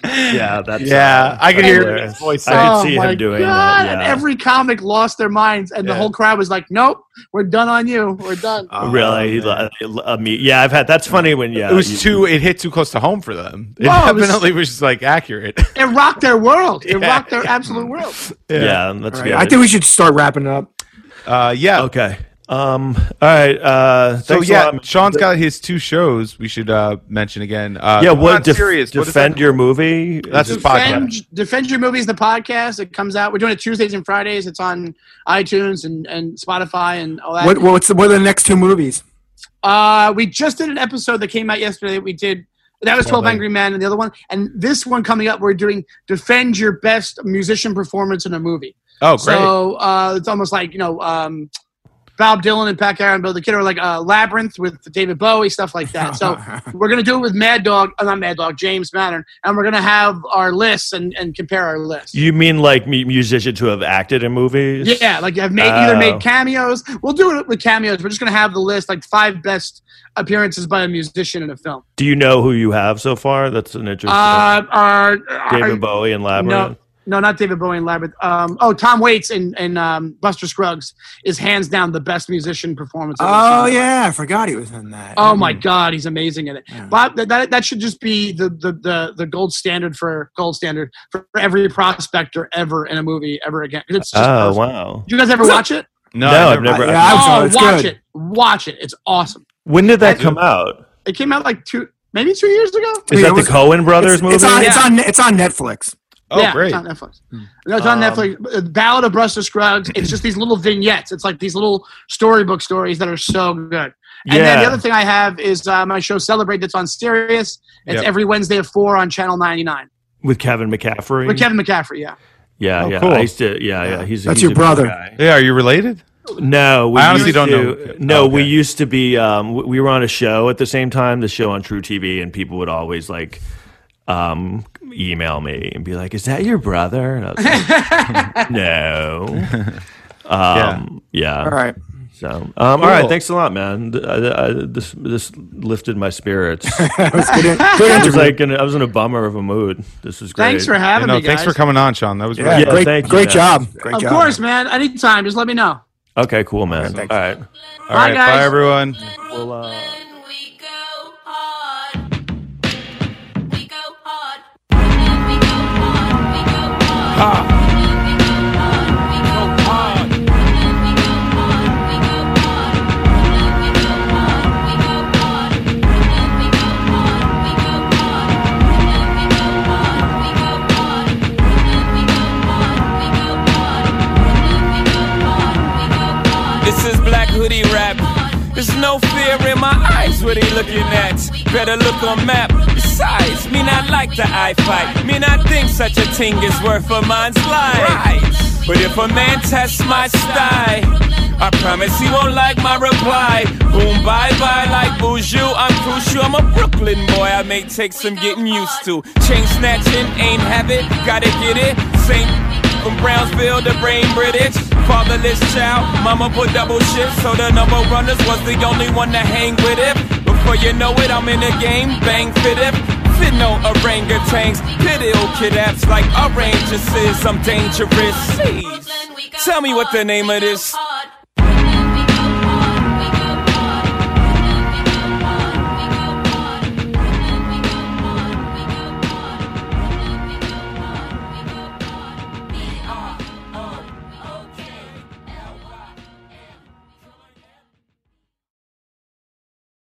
yeah, that's Yeah, uh, I could hear his voice. I could oh see my him doing God. that. And every comic lost their minds, and the whole crowd was like, "Nope, we're done on you. We're done." Oh, really, he man. uh, me. Yeah, I've had. That's funny when yeah, it was you- too. It hit too close to home for them. It Oh, it was- was just like accurate. it rocked their world. It Yeah. rocked their absolute world. Yeah, that's All right, good. I think we should start wrapping up. Uh, yeah. okay. Um. All right. Uh. So thanks a yeah, lot. Sean's got his two shows. We should uh, mention again. Uh, Yeah. I'm What? Def- serious. Defend that? your movie. That's Is his podcast. Defend, Defend Your Movies, the podcast. It comes out. We're doing it Tuesdays and Fridays. It's on iTunes and, and Spotify and all that. What, what's the, what are the next two movies? Uh, we just did an episode that came out yesterday. That We did that was Twelve 12 Angry Men, and the other one, and this one coming up, we're doing defend your best musician performance in a movie. Oh, great. So uh, it's almost like you know um, Bob Dylan and Pat and Bill the Kid are like uh, Labyrinth with David Bowie stuff like that. So we're gonna do it with Mad Dog, uh, not Mad Dog, James Mattern, and we're gonna have our lists and, and compare our lists. You mean like musicians who have acted in movies? Yeah, like have made either Oh. made cameos. We'll do it with cameos. We're just gonna have the list, like five best appearances by a musician in a film. Do you know who you have so far? That's an interesting. Uh, David Bowie and Labyrinth. No, no, not David Bowie and Labyrinth. Um, oh, Tom Waits and and um, Buster Scruggs is hands down the best musician performance. I've ever Oh seen. yeah, I forgot he was in that. Oh my God, he's amazing in it. Yeah. Bob, that, that that should just be the, the the the gold standard for gold standard for every prospector ever in a movie ever again. It's just Oh perfect. wow. Did you guys ever watch it? no, No, I I've never- Yeah, I saw it. oh, It's watch good. it. Watch it. It's awesome. When did that I- come out? It came out like two, maybe two years ago. Is Yeah, that it the was- Coen brothers it's, movie? it's on. It's on. It's on Netflix. Oh, yeah, great. It's on Netflix. No, it's on Um, Netflix. Ballad of Buster Scruggs. It's just these little vignettes. It's like these little storybook stories that are so good. And then the other thing I have is uh, my show Celebrate that's on Sirius. It's Yep. every Wednesday at four on Channel 99 with Kevin McCaffrey. with Kevin McCaffrey. Yeah. yeah, Oh, yeah. cool. I used to. Yeah, yeah. He's That's he's your a brother. guy. Yeah, are you related? No, we I honestly don't to, know. No, Oh, we used to be. Um, we we were on a show at the same time, the show on truTV, and people would always like um, email me and be like, "Is that your brother?" And I was like, "No." Um, yeah. All right. So, um, all right. Thanks a lot, man. I, I, this this lifted my spirits. That was good. Good I was like, in, I was in a bummer of a mood. This was great. Thanks for having no, me, guys. thanks for coming on, Sean. That was yeah, really Yeah, great, thank you, great job. Great Of job. course, man. Anytime. Just let me know. Okay, cool, man. Thanks. All right. All Bye, right, guys. bye everyone. Well, uh, This is Black Hoodie Rap. There's no fear in my eyes, what he looking at? Better look on map. Besides, me not like the eye fight. Me not think such a thing is worth a man's life. Right. But if a man tests my style, I promise he won't like my reply. Boom, bye bye, like Boujou. I'm crucial. I'm a Brooklyn boy. I may take some getting used to. Chain snatching, ain't have it, gotta get it. Same from Brownsville to Brain British. Fatherless child, mama put double shift, so the number runners was the only one to hang with it. Before you know it, I'm in the game, bang fit it. Fit no orangutans, pit ill kid apps like oranges is, I'm dangerous. Jeez. Tell me what the name of this